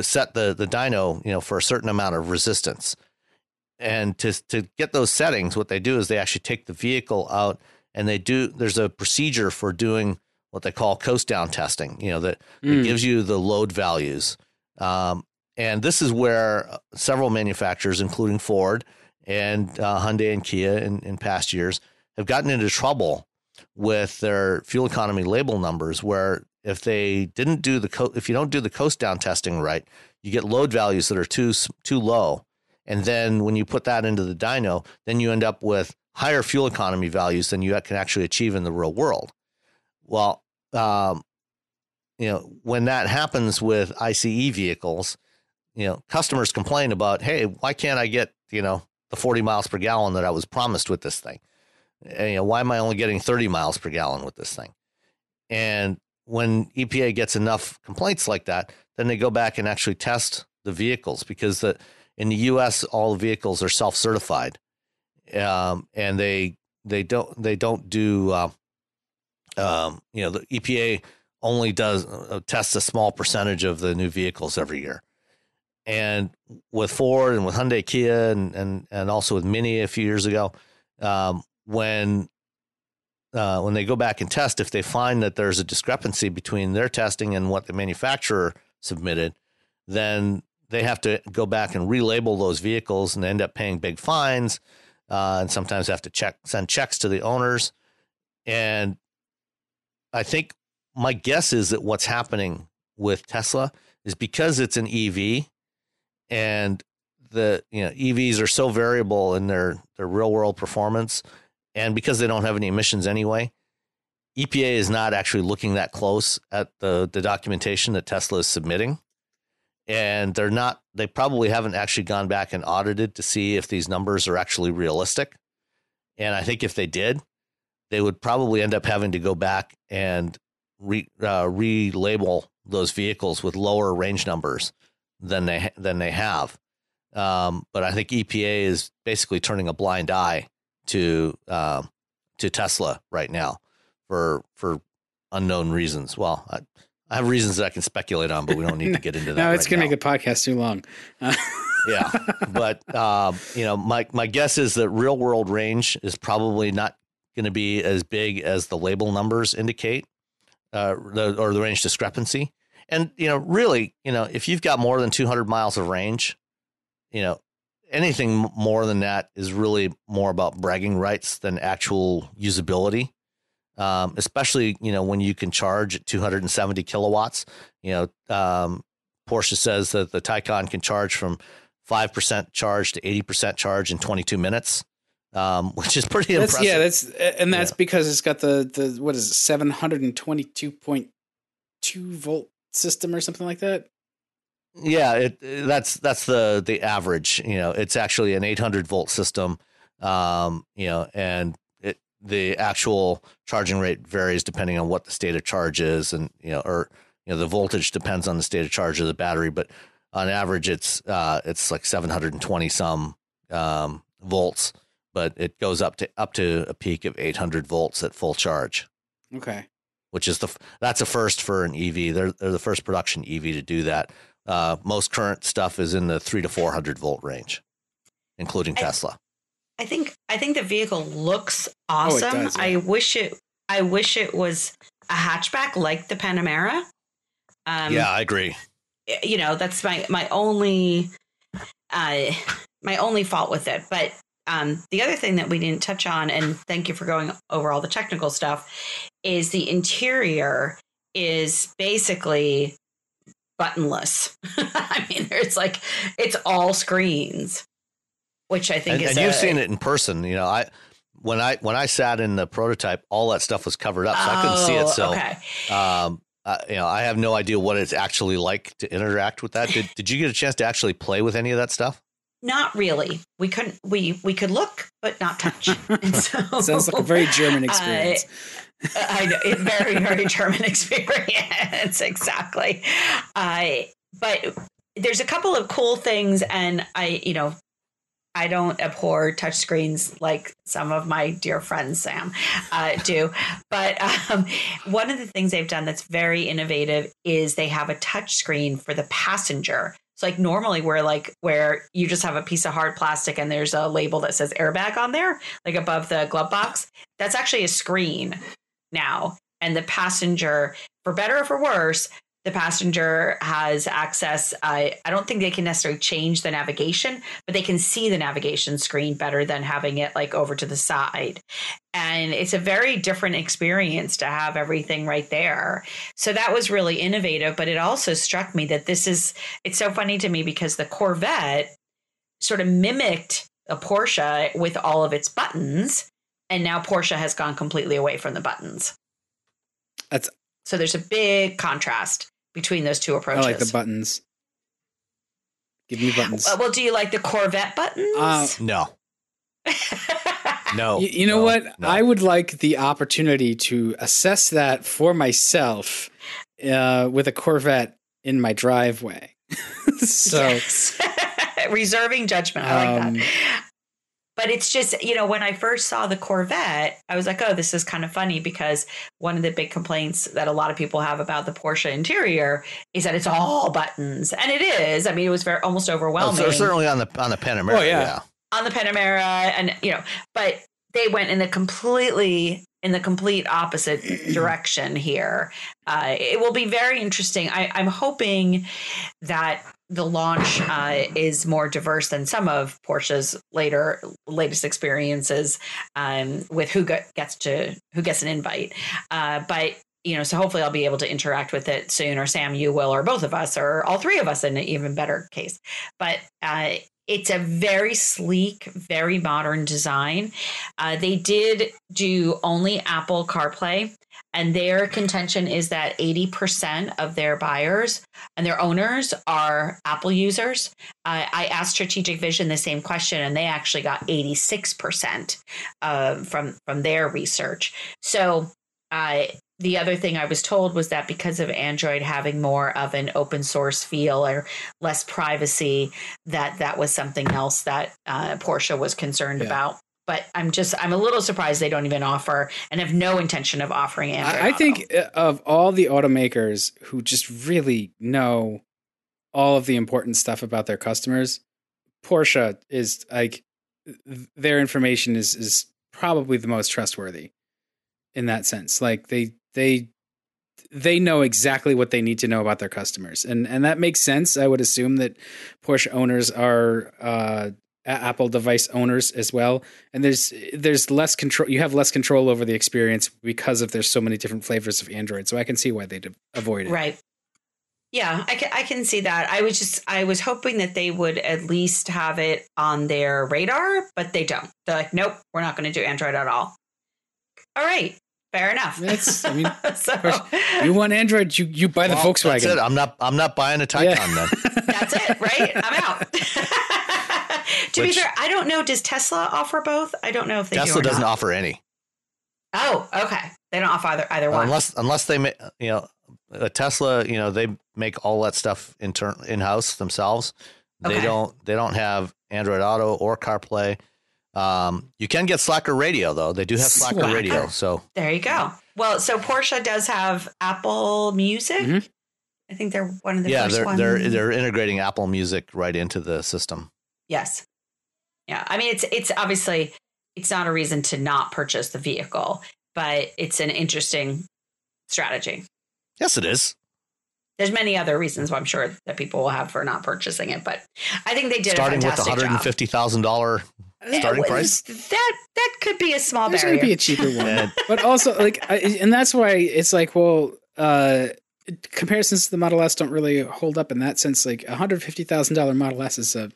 set the, the dyno, you know, for a certain amount of resistance. And to, to get those settings, what they do is they actually take the vehicle out and they do, there's a procedure for doing what they call coast down testing, you know, that, mm. gives you the load values. Um, and this is where uh, several manufacturers, including Ford and uh, Hyundai and Kia in, in past years, have gotten into trouble with their fuel economy label numbers. Where if they didn't do the co- if you don't do the coast down testing right, you get load values that are too too low, and then when you put that into the dyno, then you end up with higher fuel economy values than you can actually achieve in the real world. Well, um, you know, when that happens with ICE vehicles, you know, customers complain about, hey, why can't I get, you know, the 40 miles per gallon that I was promised with this thing? And, you know, why am I only getting 30 miles per gallon with this thing? And when EPA gets enough complaints like that, then they go back and actually test the vehicles because the in the U.S. all vehicles are self-certified, um, and they they don't they don't do uh, um, you know the EPA only does uh, tests a small percentage of the new vehicles every year. And with Ford and with Hyundai, Kia, and and and also with Mini a few years ago, um, when uh, when they go back and test, if they find that there's a discrepancy between their testing and what the manufacturer submitted, then they have to go back and relabel those vehicles and end up paying big fines, uh, and sometimes have to check send checks to the owners. And I think my guess is that what's happening with Tesla is because it's an EV, and the you know EVs are so variable in their their real world performance, and because they don't have any emissions anyway. EPA is not actually looking that close at the, the documentation that Tesla is submitting and they're not they probably haven't actually gone back and audited to see if these numbers are actually realistic. And i think if they did they would probably end up having to go back and re, uh, relabel those vehicles with lower range numbers than they than they have. Um, but i think epa is basically turning a blind eye to um, to tesla right now for for unknown reasons. Well I, I have reasons that I can speculate on, but we don't need to get into that. no, it's right going to make the podcast too long. yeah, but um, you know, my my guess is that real world range is probably not going to be as big as the label numbers indicate, uh, the, or the range discrepancy. And you know, really, you know, if you've got more than 200 miles of range, you know, anything more than that is really more about bragging rights than actual usability um, especially you know when you can charge at 270 kilowatts. You know, um, Porsche says that the Taycan can charge from five percent charge to 80 percent charge in 22 minutes, um, which is pretty that's, impressive. Yeah, that's and that's yeah. because it's got the the what is it 722.2 volt system or something like that. Yeah, it that's that's the the average. You know, it's actually an 800 volt system. Um, you know, and the actual charging rate varies depending on what the state of charge is, and you know, or you know, the voltage depends on the state of charge of the battery. But on average, it's uh, it's like 720 some um, volts, but it goes up to up to a peak of 800 volts at full charge. Okay, which is the that's a first for an EV. They're they're the first production EV to do that. Uh, most current stuff is in the three to 400 volt range, including I, Tesla. I think I think the vehicle looks awesome. Oh, does, yeah. I wish it I wish it was a hatchback like the Panamera. Um, yeah, I agree. You know, that's my my only uh, my only fault with it. But um, the other thing that we didn't touch on, and thank you for going over all the technical stuff, is the interior is basically buttonless. I mean, there's like it's all screens which I think and, is. And a, you've seen it in person. You know, I when I when I sat in the prototype, all that stuff was covered up, so oh, I couldn't see it. Oh, so, okay. um, uh, you know, I have no idea what it's actually like to interact with that. Did Did you get a chance to actually play with any of that stuff? Not really. We couldn't. We we could look, but not touch. So, Sounds like a very German experience. Uh, I know, it's very very German experience. exactly. I. Uh, but there's a couple of cool things, and I, you know, I don't abhor touchscreens like some of my dear friends, Sam, uh, do. But um, one of the things they've done that's very innovative is they have a touchscreen for the passenger. So like normally where like where you just have a piece of hard plastic and there's a label that says airbag on there, like above the glove box. That's actually a screen now. And the passenger, for better or for worse, the passenger has access. I I don't think they can necessarily change the navigation, but they can see the navigation screen better than having it like over to the side. And it's a very different experience to have everything right there. So that was really innovative. But it also struck me that this is, it's so funny to me because the Corvette sort of mimicked a Porsche with all of its buttons. And now Porsche has gone completely away from the buttons. That's so there's a big contrast between those two approaches. I like the buttons. Give me buttons. Well, do you like the Corvette buttons? Uh, no. no. You, you know no, what? No. I would like the opportunity to assess that for myself uh, with a Corvette in my driveway. so reserving judgment. I like um, that. But it's just, you know, when I first saw the Corvette, I was like, oh, this is kind of funny because one of the big complaints that a lot of people have about the Porsche interior is that it's all buttons. And it is. I mean, it was very almost overwhelming. Oh, so certainly on the on the Panamera. Oh, yeah. yeah. On the Panamera and you know, but they went in the completely in the complete opposite direction here. Uh, it will be very interesting. I, I'm hoping that the launch uh, is more diverse than some of Porsche's later latest experiences um, with who gets to who gets an invite. Uh, but you know, so hopefully I'll be able to interact with it soon, or Sam, you will, or both of us, or all three of us in an even better case. But uh, it's a very sleek, very modern design. Uh, they did do only Apple CarPlay, and their contention is that 80% of their buyers and their owners are Apple users. Uh, I asked Strategic Vision the same question, and they actually got 86% uh, from from their research. So uh, the other thing I was told was that because of Android having more of an open source feel or less privacy, that that was something else that uh, Porsche was concerned yeah. about. But I'm just I'm a little surprised they don't even offer and have no intention of offering Android. I, I think uh, of all the automakers who just really know all of the important stuff about their customers, Porsche is like their information is is probably the most trustworthy in that sense. Like they they they know exactly what they need to know about their customers, and and that makes sense. I would assume that Porsche owners are uh, Apple device owners as well, and there's there's less control. You have less control over the experience because of there's so many different flavors of Android. So I can see why they'd avoid it. Right. Yeah, I can, I can see that. I was just I was hoping that they would at least have it on their radar, but they don't. They're like, nope, we're not going to do Android at all. All right. Fair enough. That's, I mean, so, you want Android, you you buy the well, Volkswagen. That's it. I'm not I'm not buying a Taycan yeah. then. That's it, right? I'm out. to Which, be fair, I don't know. Does Tesla offer both? I don't know if they Tesla do doesn't offer any. Oh, okay. They don't offer either either one. Unless unless they make you know a Tesla, you know they make all that stuff in turn in house themselves. They don't they don't have Android Auto or CarPlay. Um, you can get Slacker Radio though. They do have Slacker, Slacker. Radio. So there you go. Well, so Porsche does have Apple Music. Mm-hmm. I think they're one of the yeah. they're ones. they're they're integrating Apple Music right into the system. Yes. Yeah. I mean, it's it's obviously it's not a reason to not purchase the vehicle, but it's an interesting strategy. Yes, it is. There's many other reasons I'm sure that people will have for not purchasing it, but I think they did starting with the hundred and fifty thousand dollar starting price. That that could be a small There's barrier. There's going to be a cheaper one, but also like, I, and that's why it's like, well, uh, comparisons to the Model S don't really hold up in that sense. Like a hundred fifty thousand dollar Model S is a,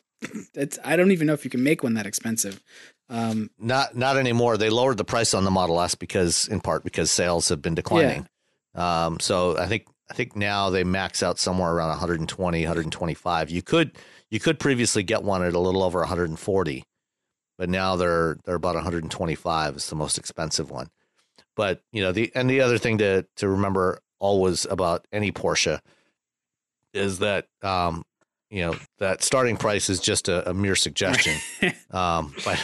it's, I don't even know if you can make one that expensive. Um, not not anymore. They lowered the price on the Model S because, in part, because sales have been declining. Yeah. Um, so I think I think now they max out somewhere around 120, 125. You could you could previously get one at a little over 140, but now they're they're about 125 is the most expensive one. But you know the and the other thing to to remember always about any Porsche is that um, you know that starting price is just a, a mere suggestion. um, by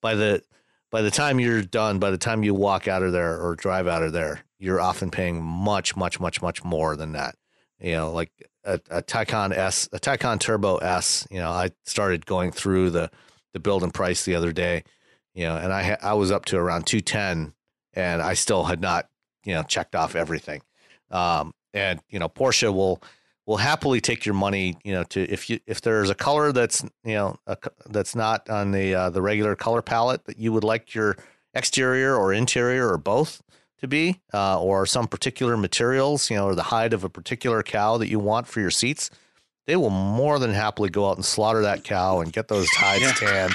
by the by the time you're done, by the time you walk out of there or drive out of there, you're often paying much, much, much, much more than that. You know, like a, a Taycan S, a Taycan Turbo S. You know, I started going through the the build and price the other day. You know, and I ha- I was up to around two ten, and I still had not you know checked off everything. Um, and you know Porsche will will happily take your money. You know, to if you if there's a color that's you know a, that's not on the uh, the regular color palette that you would like your exterior or interior or both to be, uh, or some particular materials, you know, or the hide of a particular cow that you want for your seats, they will more than happily go out and slaughter that cow and get those hides tanned.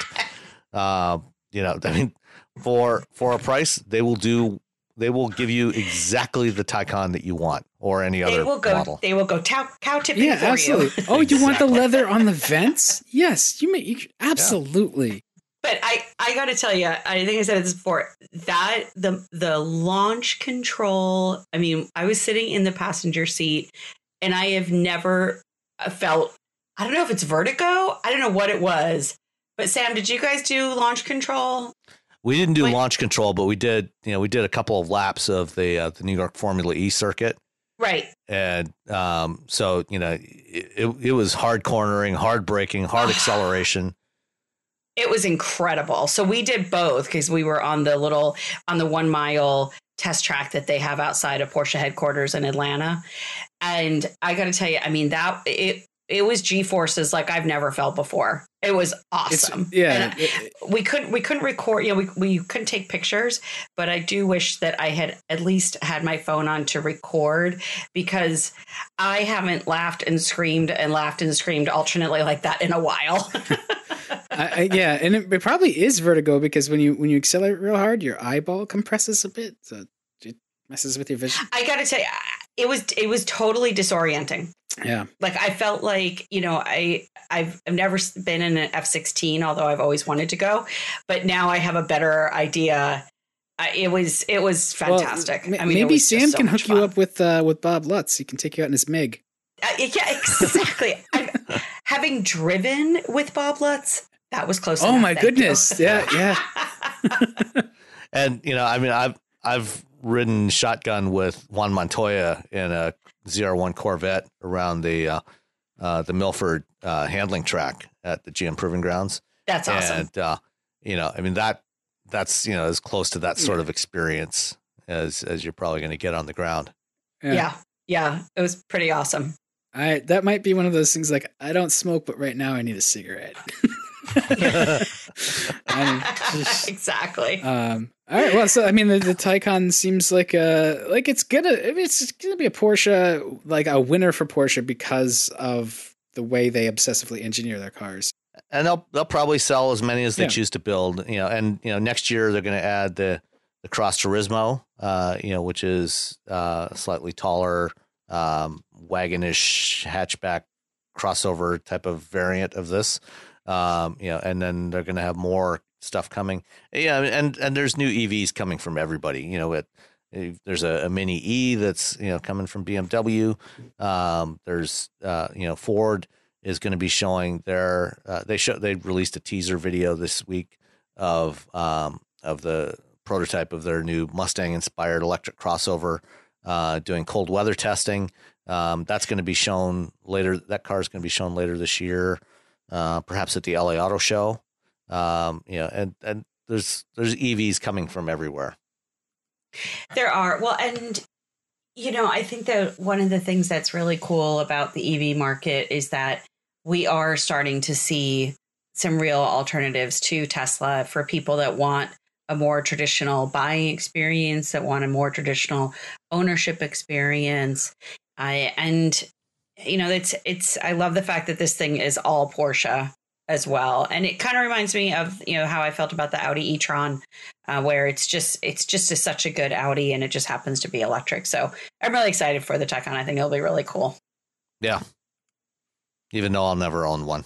Uh, you know, I mean, for for a price, they will do. They will give you exactly the Taycan that you want, or any other they will go, model. They will go cow, cow tipping yeah, for absolutely. you. Oh, you want the leather on the vents? Yes, you may. You, absolutely. But I, I got to tell you, I think I said this before. That the the launch control. I mean, I was sitting in the passenger seat, and I have never felt. I don't know if it's vertigo. I don't know what it was. But Sam, did you guys do launch control? We didn't do Wait. launch control, but we did. You know, we did a couple of laps of the uh, the New York Formula E circuit. Right. And um, so you know, it, it, it was hard cornering, hard braking, hard acceleration. It was incredible. So we did both because we were on the little on the one mile test track that they have outside of Porsche headquarters in Atlanta. And I got to tell you, I mean that it it was G forces like I've never felt before. It was awesome. It's, yeah, it, we couldn't we couldn't record. You know, we we couldn't take pictures, but I do wish that I had at least had my phone on to record because I haven't laughed and screamed and laughed and screamed alternately like that in a while. I, I, yeah, and it, it, probably is vertigo because when you when you accelerate real hard, your eyeball compresses a bit, so it messes with your vision. I got to tell you, it was it was totally disorienting. Yeah, like I felt like you know I I've I've never been in an F sixteen, although I've always wanted to go, but now I have a better idea. Uh, it was it was fantastic. Well, I mean, maybe Sam so can hook fun. you up with uh, with Bob Lutz. He can take you out in his Mig. Uh, yeah, exactly. having driven with Bob Lutz, that was close. Oh enough, my goodness! You. Yeah, yeah. and you know, I mean, I've I've ridden shotgun with Juan Montoya in a ZR1 Corvette around the uh, uh, the Milford uh, handling track at the GM Proving Grounds. That's awesome. And uh, you know, I mean that that's you know as close to that sort of experience as as you're probably going to get on the ground. Yeah. yeah, yeah, it was pretty awesome. I that might be one of those things like I don't smoke, but right now I need a cigarette. exactly. Um, all right. Well, so I mean, the, the Taycan seems like a like it's gonna it's gonna be a Porsche like a winner for Porsche because of the way they obsessively engineer their cars. And they'll they'll probably sell as many as they yeah. choose to build. You know, and you know next year they're going to add the the Cross Turismo, uh, you know, which is uh, slightly taller, um, wagonish hatchback crossover type of variant of this. Um, you know, and then they're going to have more stuff coming. Yeah, and and there's new EVs coming from everybody. You know, it, there's a, a, mini E that's you know coming from BMW. Um, there's uh, you know Ford is going to be showing their uh, they show they released a teaser video this week of um, of the prototype of their new Mustang inspired electric crossover uh, doing cold weather testing. Um, that's going to be shown later. That car is going to be shown later this year uh, perhaps at the LA Auto Show. Um, you know, and and there's there's EVs coming from everywhere. There are well, and you know, I think that one of the things that's really cool about the EV market is that we are starting to see some real alternatives to Tesla for people that want a more traditional buying experience, that want a more traditional ownership experience. I and you know, it's it's I love the fact that this thing is all Porsche as well, and it kind of reminds me of you know how I felt about the Audi e-tron, uh, where it's just it's just a, such a good Audi, and it just happens to be electric. So I'm really excited for the Taycan. I think it'll be really cool. Yeah, even though I'll never own one.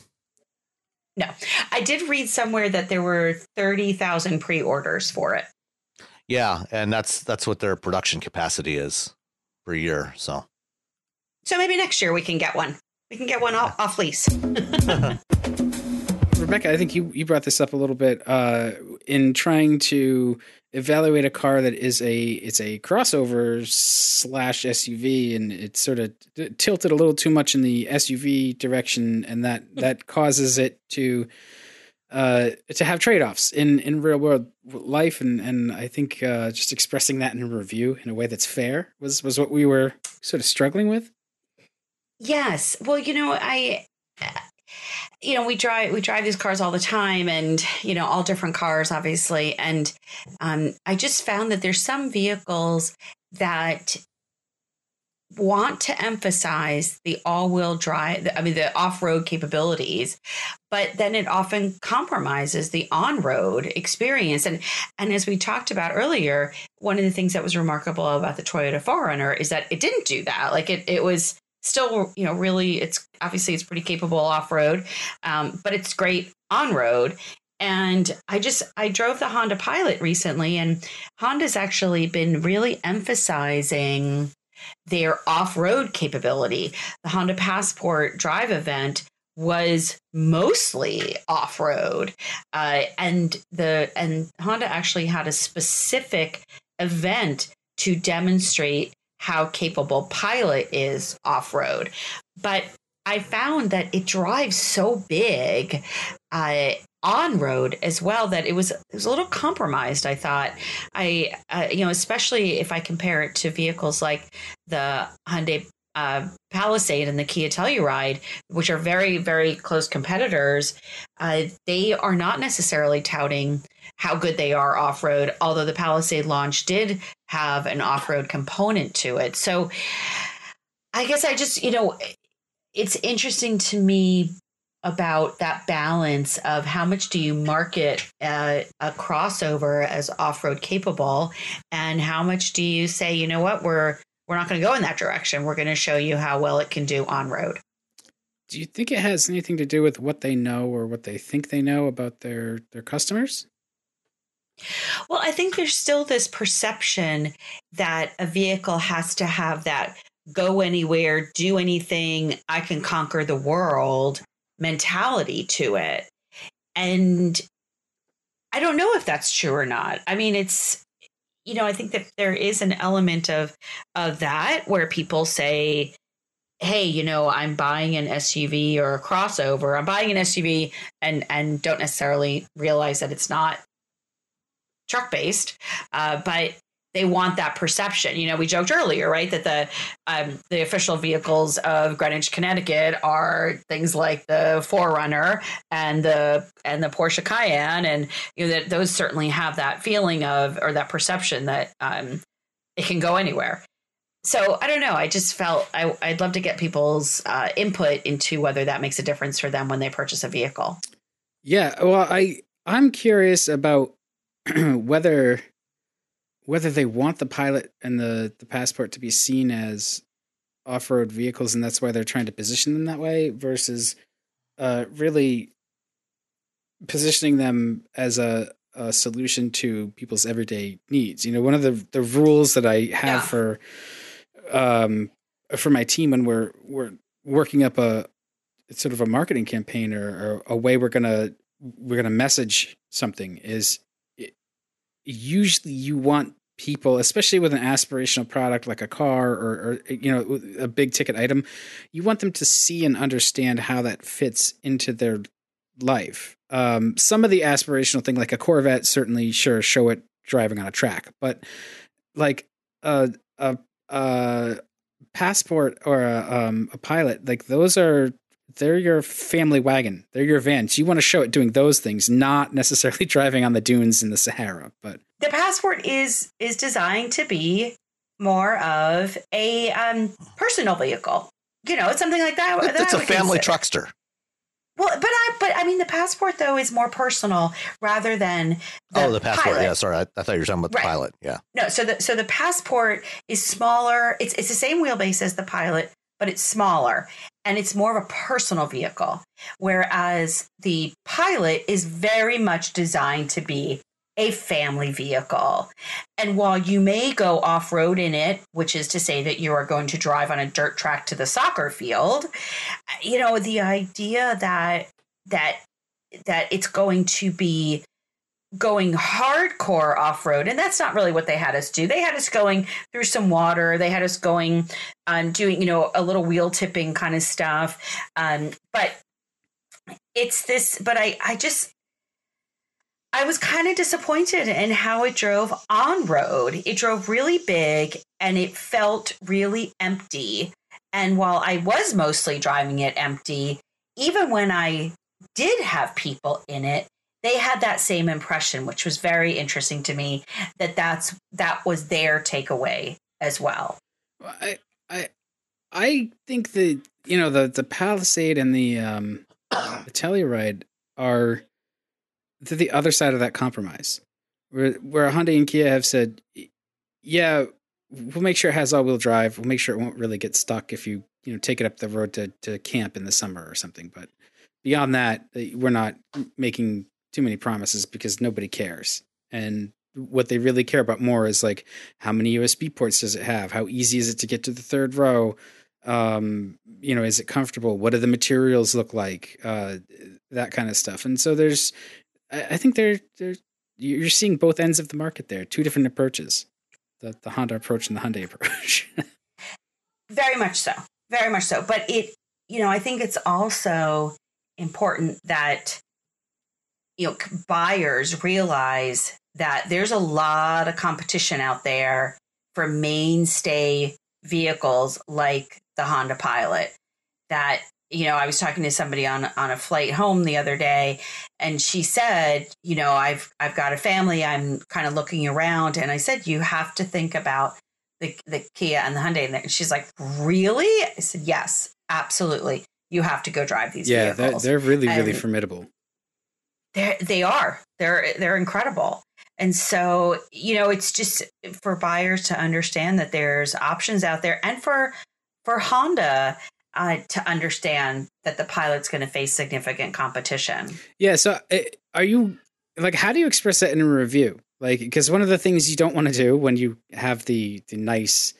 No, I did read somewhere that there were thirty thousand pre-orders for it. Yeah, and that's that's what their production capacity is per year. So so maybe next year we can get one. We can get one off, off lease. Rebecca, I think you, you brought this up a little bit uh, in trying to evaluate a car that is a it's a crossover slash SUV, and it's sort of tilted a little too much in the SUV direction, and that that causes it to uh, to have trade offs in in real world life, and and I think uh, just expressing that in a review in a way that's fair was was what we were sort of struggling with. Yes, well, you know, I you know we drive we drive these cars all the time and you know all different cars obviously and um, i just found that there's some vehicles that want to emphasize the all-wheel drive i mean the off-road capabilities but then it often compromises the on-road experience. And and as we talked about earlier one of the things that was remarkable about the toyota 4runner is that it didn't do that. Like it, it was still you know really it's obviously it's pretty capable off-road um, but it's great on-road. And i just i drove the honda pilot recently and honda's actually been really emphasizing their off-road capability. The honda passport drive event was mostly off-road uh, and the and honda actually had a specific event to demonstrate how capable Pilot is off road. But I found that it drives so big uh, on road as well that it was it was a little compromised. I thought I uh, you know especially if I compare it to vehicles like the Hyundai uh, Palisade and the Kia Telluride, which are very very close competitors. Uh, they are not necessarily touting how good they are off road, although the Palisade launch did have an off road component to it. So I guess I just, you know, it's interesting to me about that balance of how much do you market a, a crossover as off-road capable and how much do you say you know what? We're we're not going to go in that direction. We're going to show you how well it can do on road do you think it has anything to do with what they know or what they think they know about their their customers well, I think there's still this perception that a vehicle has to have that go anywhere, do anything, I can conquer the world mentality to it. And I don't know if that's true or not. I mean, it's you know, I think that there is an element of of that where people say, "Hey, you know, I'm buying an SUV or a crossover. I'm buying an SUV and and don't necessarily realize that it's not truck based, uh, but they want that perception. You know, we joked earlier, right, that the um, the official vehicles of Greenwich, Connecticut, are things like the 4Runner and the and the Porsche Cayenne, and you know that those certainly have that feeling of or that perception that um, it can go anywhere. So I don't know. I just felt I, would love to get people's uh, input into whether that makes a difference for them when they purchase a vehicle. Yeah, well, I I'm curious about whether whether they want the pilot and the the passport to be seen as off-road vehicles and that's why they're trying to position them that way versus uh, really positioning them as a, a, solution to people's everyday needs you know one of the the rules that i have yeah. for um for my team when we're we're working up a sort of a marketing campaign or, or a way we're gonna we're gonna message something is usually you want people, especially with an aspirational product like a car or, or, you know a big ticket item, you want them to see and understand how that fits into their life. Um, some of the aspirational thing, like a Corvette, certainly sure show it driving on a track, but like a a, a passport or a, um, a pilot, like those are they're your family wagon. They're your vans. You want to show it doing those things, not necessarily driving on the dunes in the Sahara. But the passport is is designed to be more of a um, personal vehicle. You know, it's something like that. It's, it's a family consider. truckster. Well, but I but I mean the passport though is more personal rather than the oh the passport. Pilot. Yeah, sorry, I, I, thought you were talking about right. the pilot. Yeah. No, so the so the passport is smaller. It's it's the same wheelbase as the pilot, but it's smaller and it's more of a personal vehicle. Whereas the pilot is very much designed to be a family vehicle. And while you may go off road in it, which is to say that you are going to drive on a dirt track to the soccer field, you know, the idea that that that it's going to be going hardcore off road. And that's not really what they had us do. They had us going through some water. They had us going and doing, you know, a little wheel tipping kind of stuff. Um, but it's this, but I, I just, I was kind of disappointed in how it drove on road. It drove really big and it felt really empty. And while I was mostly driving it empty, even when I did have people in it, they had that same impression, which was very interesting to me. That that's that was their takeaway as well. I I I think that you know the the Palisade and the um the Telluride are to the other side of that compromise, where where Hyundai and Kia have said, yeah, we'll make sure it has all wheel drive. We'll make sure it won't really get stuck if you you know take it up the road to to camp in the summer or something. But beyond that, we're not making too many promises because nobody cares. And what they really care about more is like how many USB ports does it have? How easy is it to get to the third row? Um, you know, is it comfortable? What do the materials look like? Uh, that kind of stuff. And so there's, I, think they're, they're, you're seeing both ends of the market there, two different approaches, the, the Honda approach and the Hyundai approach. Very much so. Very much so. But it, you know, I think it's also important that you know buyers realize that there's a lot of competition out there for mainstay vehicles like the Honda Pilot that you know I was talking to somebody on on a flight home the other day and she said you know I've I've got a family I'm kind of looking around and I said you have to think about the the Kia and the Hyundai and she's like really I said yes absolutely you have to go drive these yeah, vehicles. they're, they're really, really and formidable. They're, they are. They're, they're incredible. And so, you know, it's just for buyers to understand that there's options out there and for, for Honda uh, to understand that the pilot's going to face significant competition. Yeah. So eh, are you like, how do you express that in a review? Like, because one of the things you don't want to do when you have the, the nice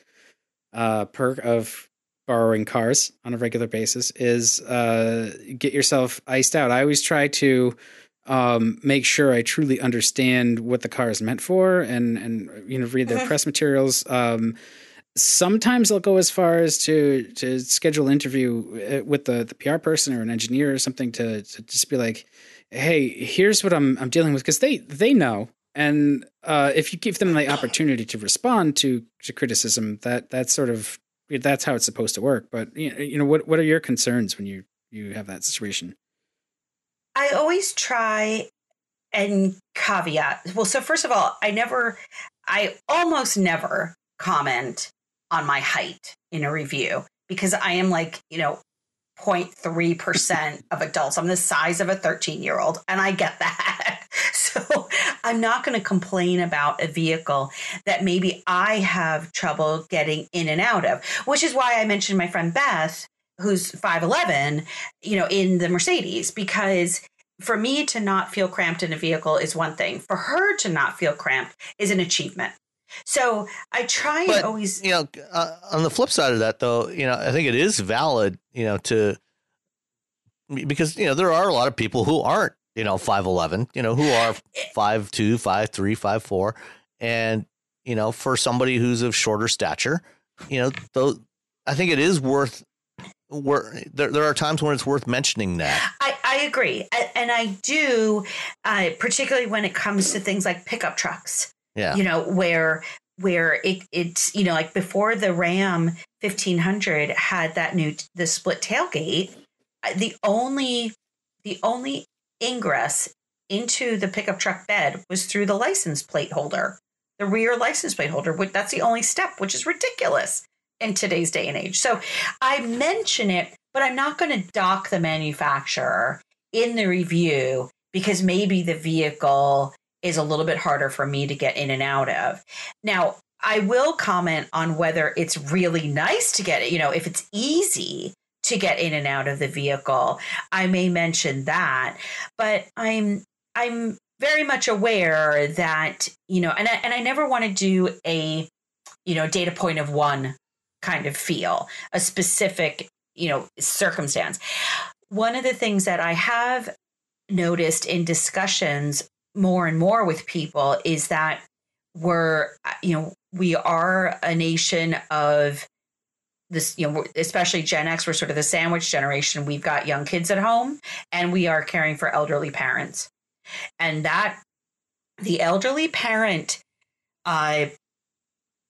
uh, perk of borrowing cars on a regular basis is uh, get yourself iced out. I always try to um, make sure I truly understand what the car is meant for and and you know read their press materials. Um, sometimes I'll go as far as to to schedule an interview uh, with the the PR person or an engineer or something to to just be like, hey, here's what I'm I'm dealing with because they they know. And uh, if you give them the opportunity to respond to, to criticism, that that sort of that's how it's supposed to work. But you know, what what are your concerns when you you have that situation? I always try and caveat. Well, so first of all, I never, I almost never comment on my height in a review because I am like, you know, 0.3% of adults. I'm the size of a 13 year old, and I get that. So I'm not going to complain about a vehicle that maybe I have trouble getting in and out of, which is why I mentioned my friend Beth, who's 5'11, you know, in the Mercedes, because for me to not feel cramped in a vehicle is one thing. For her to not feel cramped is an achievement. So I try but, and always, you know, uh, on the flip side of that, though, you know, I think it is valid, you know, to because you know there are a lot of people who aren't, you know, five eleven, you know, who are five two, five three, five four, and you know, for somebody who's of shorter stature, you know, though, I think it is worth. Where there, there are times when it's worth mentioning that. I, I agree, and I do, uh, particularly when it comes to things like pickup trucks yeah. You know, where where it it's you know like before the Ram 1500 had that new the split tailgate, the only the only ingress into the pickup truck bed was through the license plate holder, the rear license plate holder. Which that's the only step, which is ridiculous in today's day and age. So I mention it, but I'm not going to dock the manufacturer in the review because maybe the vehicle is a little bit harder for me to get in and out of. Now, I will comment on whether it's really nice to get it, you know, if it's easy to get in and out of the vehicle. I may mention that, but I'm I'm very much aware that, you know, and I, and I never want to do a you know, data point of one kind of feel, a specific, you know, circumstance. One of the things that I have noticed in discussions more and more with people is that we're, you know, we are a nation of this, you know, especially Gen X, we're sort of the sandwich generation. We've got young kids at home and we are caring for elderly parents. And that the elderly parent uh,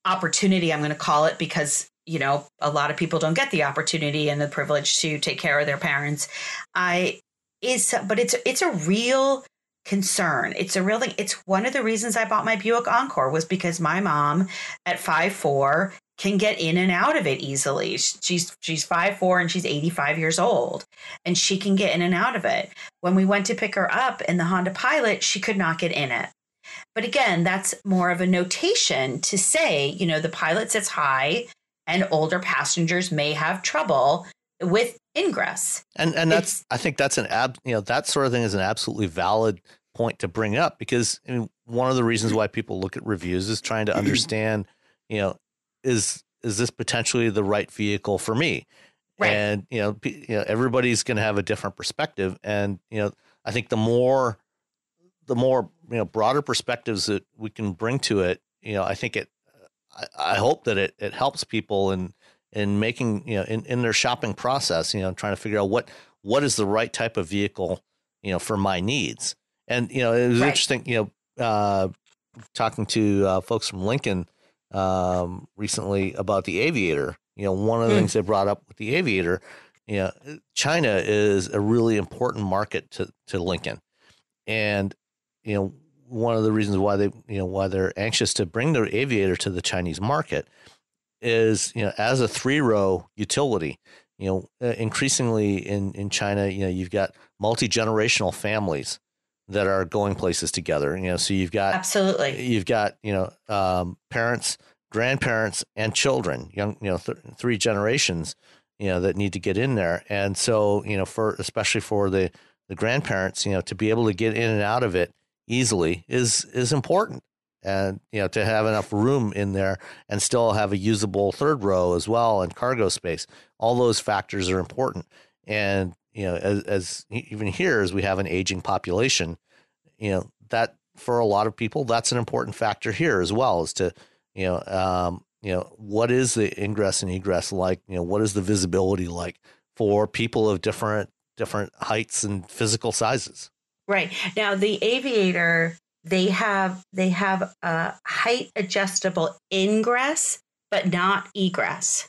opportunity, I'm going to call it because you know a lot of people don't get the opportunity and the privilege to take care of their parents. I is but it's it's a real concern. It's a real thing. It's one of the reasons I bought my Buick Encore was because my mom at five four can get in and out of it easily. She's she's five four and she's 85 years old and she can get in and out of it. When we went to pick her up in the Honda Pilot, she could not get in it. But again, that's more of a notation to say, you know, the pilot sits high and older passengers may have trouble with ingress. And and that's it's, I think that's an ab you know that sort of thing is an absolutely valid point to bring up because I mean, one of the reasons why people look at reviews is trying to understand, you know, is is this potentially the right vehicle for me? Right. And you know, you know, everybody's going to have a different perspective, and you know, I think the more the more you know broader perspectives that we can bring to it, you know, I think it. I, I hope that it it helps people in in making you know in, in their shopping process, you know, trying to figure out what what is the right type of vehicle, you know, for my needs. And you know, it was right. interesting, you know, uh, talking to uh, folks from Lincoln um, recently about the Aviator. You know, one of the mm. things they brought up with the Aviator, you know, China is a really important market to to Lincoln, and you know, one of the reasons why they you know why they're anxious to bring their Aviator to the Chinese market is you know as a three row utility. You know, uh, increasingly in in China, you know, you've got multi generational families that are going places together. You know, so you've got absolutely you've got you know um, parents, grandparents, and children, young you know th- three generations, you know that need to get in there. And so you know for especially for the the grandparents, you know, to be able to get in and out of it easily is is important. And you know to have enough room in there and still have a usable third row as well and cargo space. All those factors are important. And you know, as, as even here, as we have an aging population, you know, that for a lot of people, that's an important factor here as well, is to, you know, um, you know, what is the ingress and egress like? You know, what is the visibility like for people of different different heights and physical sizes? Right now, the aviator they have they have a height adjustable ingress, but not egress.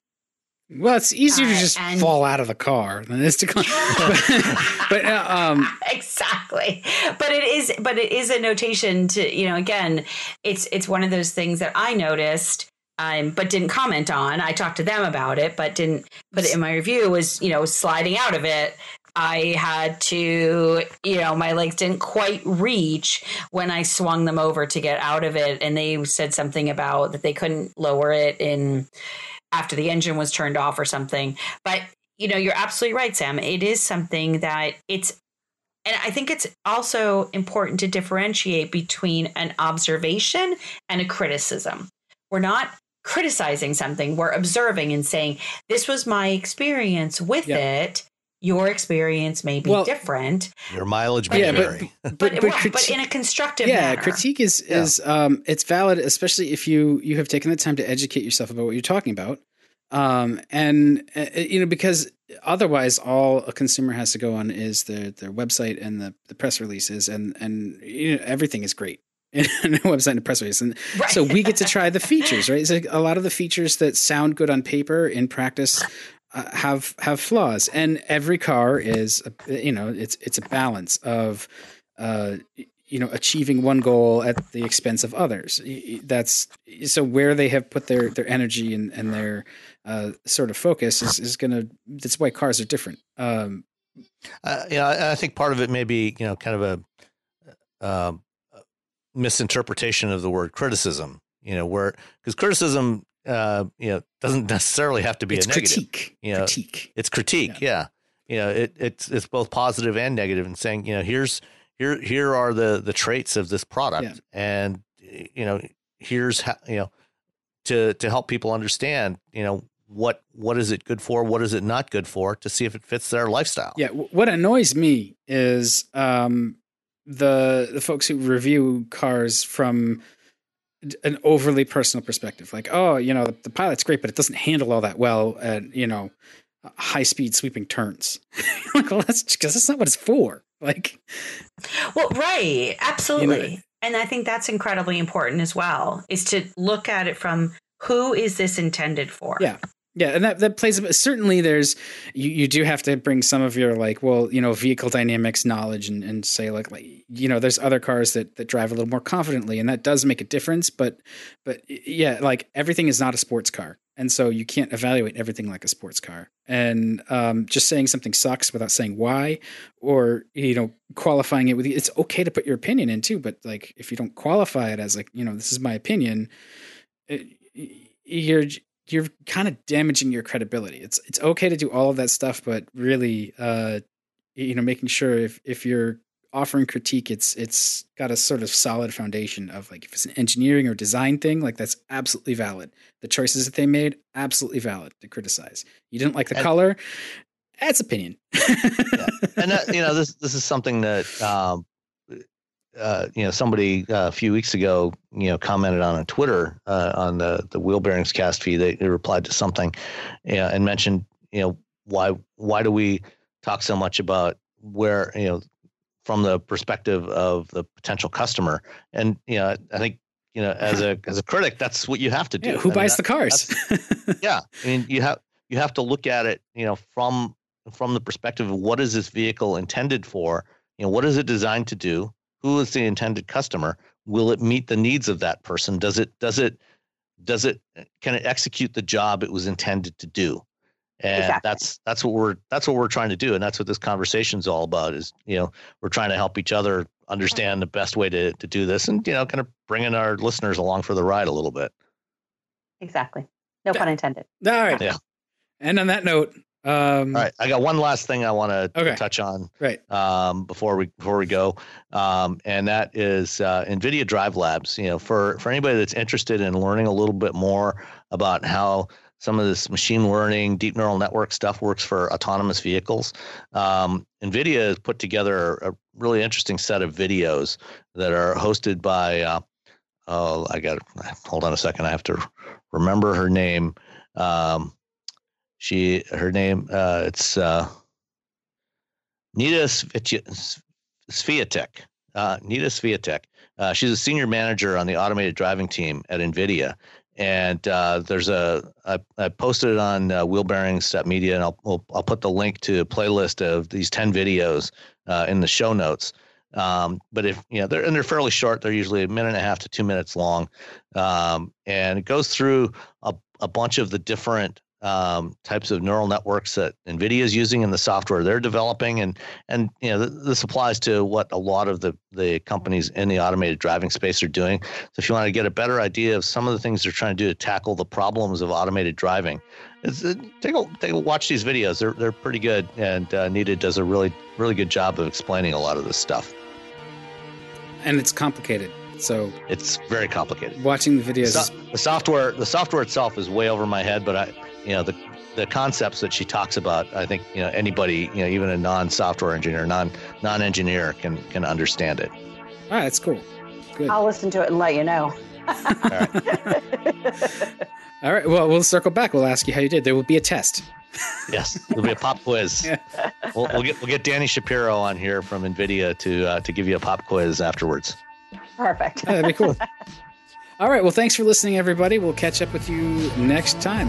Well, it's easier uh, to just fall out of the car than it is to but, but uh, um, exactly. But it is. But it is a notation to you know. Again, it's it's one of those things that I noticed. Um, but didn't comment on. I talked to them about it, but didn't put it in my review. Was you know sliding out of it. I had to, you know, my legs didn't quite reach when I swung them over to get out of it, and they said something about that they couldn't lower it in after the engine was turned off or something. But you know, you're absolutely right, Sam. It is something that it's and I think it's also important to differentiate between an observation and a criticism. We're not criticizing something, we're observing and saying, This was my experience with it. Your experience may be well, different. Your mileage may yeah, vary. But, but, but, but, criti- but, in a constructive yeah, manner. critique is, yeah. is um, it's valid, especially if you you have taken the time to educate yourself about what you're talking about um, and uh, you know because otherwise all a consumer has to go on is their their website and the, the press releases and and you know everything is great in a website and a press release and right. so we get to try the features right it's like a lot of the features that sound good on paper in practice uh, have have flaws. And every car is you know it's it's a balance of uh, you know achieving one goal at the expense of others. That's so where they have put their their energy and, and their uh, sort of focus is, is going to that's why cars are different. Um, uh, yeah i think part of it may be you know kind of a uh, misinterpretation of the word criticism you know where because criticism uh, you know doesn't necessarily have to be it's a negative. critique. You know critique. it's critique yeah. yeah. You know it, it's it's both positive and negative and saying you know here's here here are the the traits of this product. Yeah. and you know here's how you know to to help people understand you know what what is it good for what is it not good for to see if it fits their lifestyle. Yeah what annoys me is um the the folks who review cars from an overly personal perspective like oh you know the, the pilot's great but it doesn't handle all that well at you know high speed sweeping turns like well that's because that's not what it's for like well, right, absolutely. You know, And I think that's incredibly important as well, is to look at it from who is this intended for? Yeah. Yeah, and that that plays certainly. There's you, you do have to bring some of your like well you know vehicle dynamics knowledge and, and say like like you know there's other cars that that drive a little more confidently and that does make a difference. But but yeah, like everything is not a sports car, and so you can't evaluate everything like a sports car. And um, just saying something sucks without saying why, or you know qualifying it with it's okay to put your opinion in too. But like if you don't qualify it as like you know this is my opinion. It, you're you're kind of damaging your credibility. It's it's okay to do all of that stuff, but really, uh, you know, making sure if if you're offering critique, it's it's got a sort of solid foundation of like if it's an engineering or design thing, like that's absolutely valid. The choices that they made, absolutely valid to criticize. You didn't like the and, color, that's opinion. yeah. And that, you know, this this is something that um, uh, you know, somebody uh, a few weeks ago, you know, commented on a Twitter uh, on the the wheel bearings cast feed. They, they replied to something, and mentioned, you know, why why do we talk so much about where you know from the perspective of the potential customer? And you know, I think you know, as a as a critic, that's what you have to do. Yeah, who I buys that, the cars? yeah, I mean, you have you have to look at it, you know, from from the perspective of what is this vehicle intended for? You know, what is it designed to do? Who is the intended customer? Will it meet the needs of that person? Does it does it does it can it execute the job it was intended to do? And exactly. that's that's what we're that's what we're trying to do and that's what this conversation is all about is you know we're trying to help each other understand the best way to to do this and you know kind of bringing our listeners along for the ride a little bit. Exactly. No pun intended. All right. Yeah. And on that note um, All right, I got one last thing I want to okay. touch on. Right. Um, before we before we go, um, and that is uh, NVIDIA Drive Labs. You know, for for anybody that's interested in learning a little bit more about how some of this machine learning, deep neural network stuff works for autonomous vehicles. Um, NVIDIA has put together a really interesting set of videos that are hosted by. Uh, oh, I got. Hold on a second. I have to remember her name. Um, she her name uh, it's uh, Neda Cvijetic. Uh, Neda Cvijetic. Uh, she's a senior manager on the automated driving team at NVIDIA. And uh, there's a I, I posted it on uh, wheelbearings.media, and I'll, I'll, I'll put the link to a playlist of these 10 videos uh, in the show notes. Um, but if you know they're and they're fairly short, they're usually a minute and a half to two minutes long, um, and it goes through a, a bunch of the different um, types of neural networks that NVIDIA is using in the software they're developing, and and you know th- this applies to what a lot of the the companies in the automated driving space are doing. So if you want to get a better idea of some of the things they're trying to do to tackle the problems of automated driving, it's, uh, take a take a watch these videos. They're they're pretty good, and uh, Neda does a really really good job of explaining a lot of this stuff. And it's complicated. So it's very complicated. Watching the videos, so, the software, the software itself is way over my head, but I, you know the the concepts that she talks about i think you know anybody you know even a non-software engineer non non-engineer can can understand it. All right that's cool. Good. i'll listen to it and let you know. All right. all right well we'll circle back. We'll ask you how you did. There will be a test. Yes there'll be a pop quiz. Yeah. we'll, we'll, get we'll get danny shapiro on here from nvidia to uh, to give you a pop quiz afterwards. Perfect. That'd be cool. All right. Well thanks for listening everybody. We'll catch up with you next time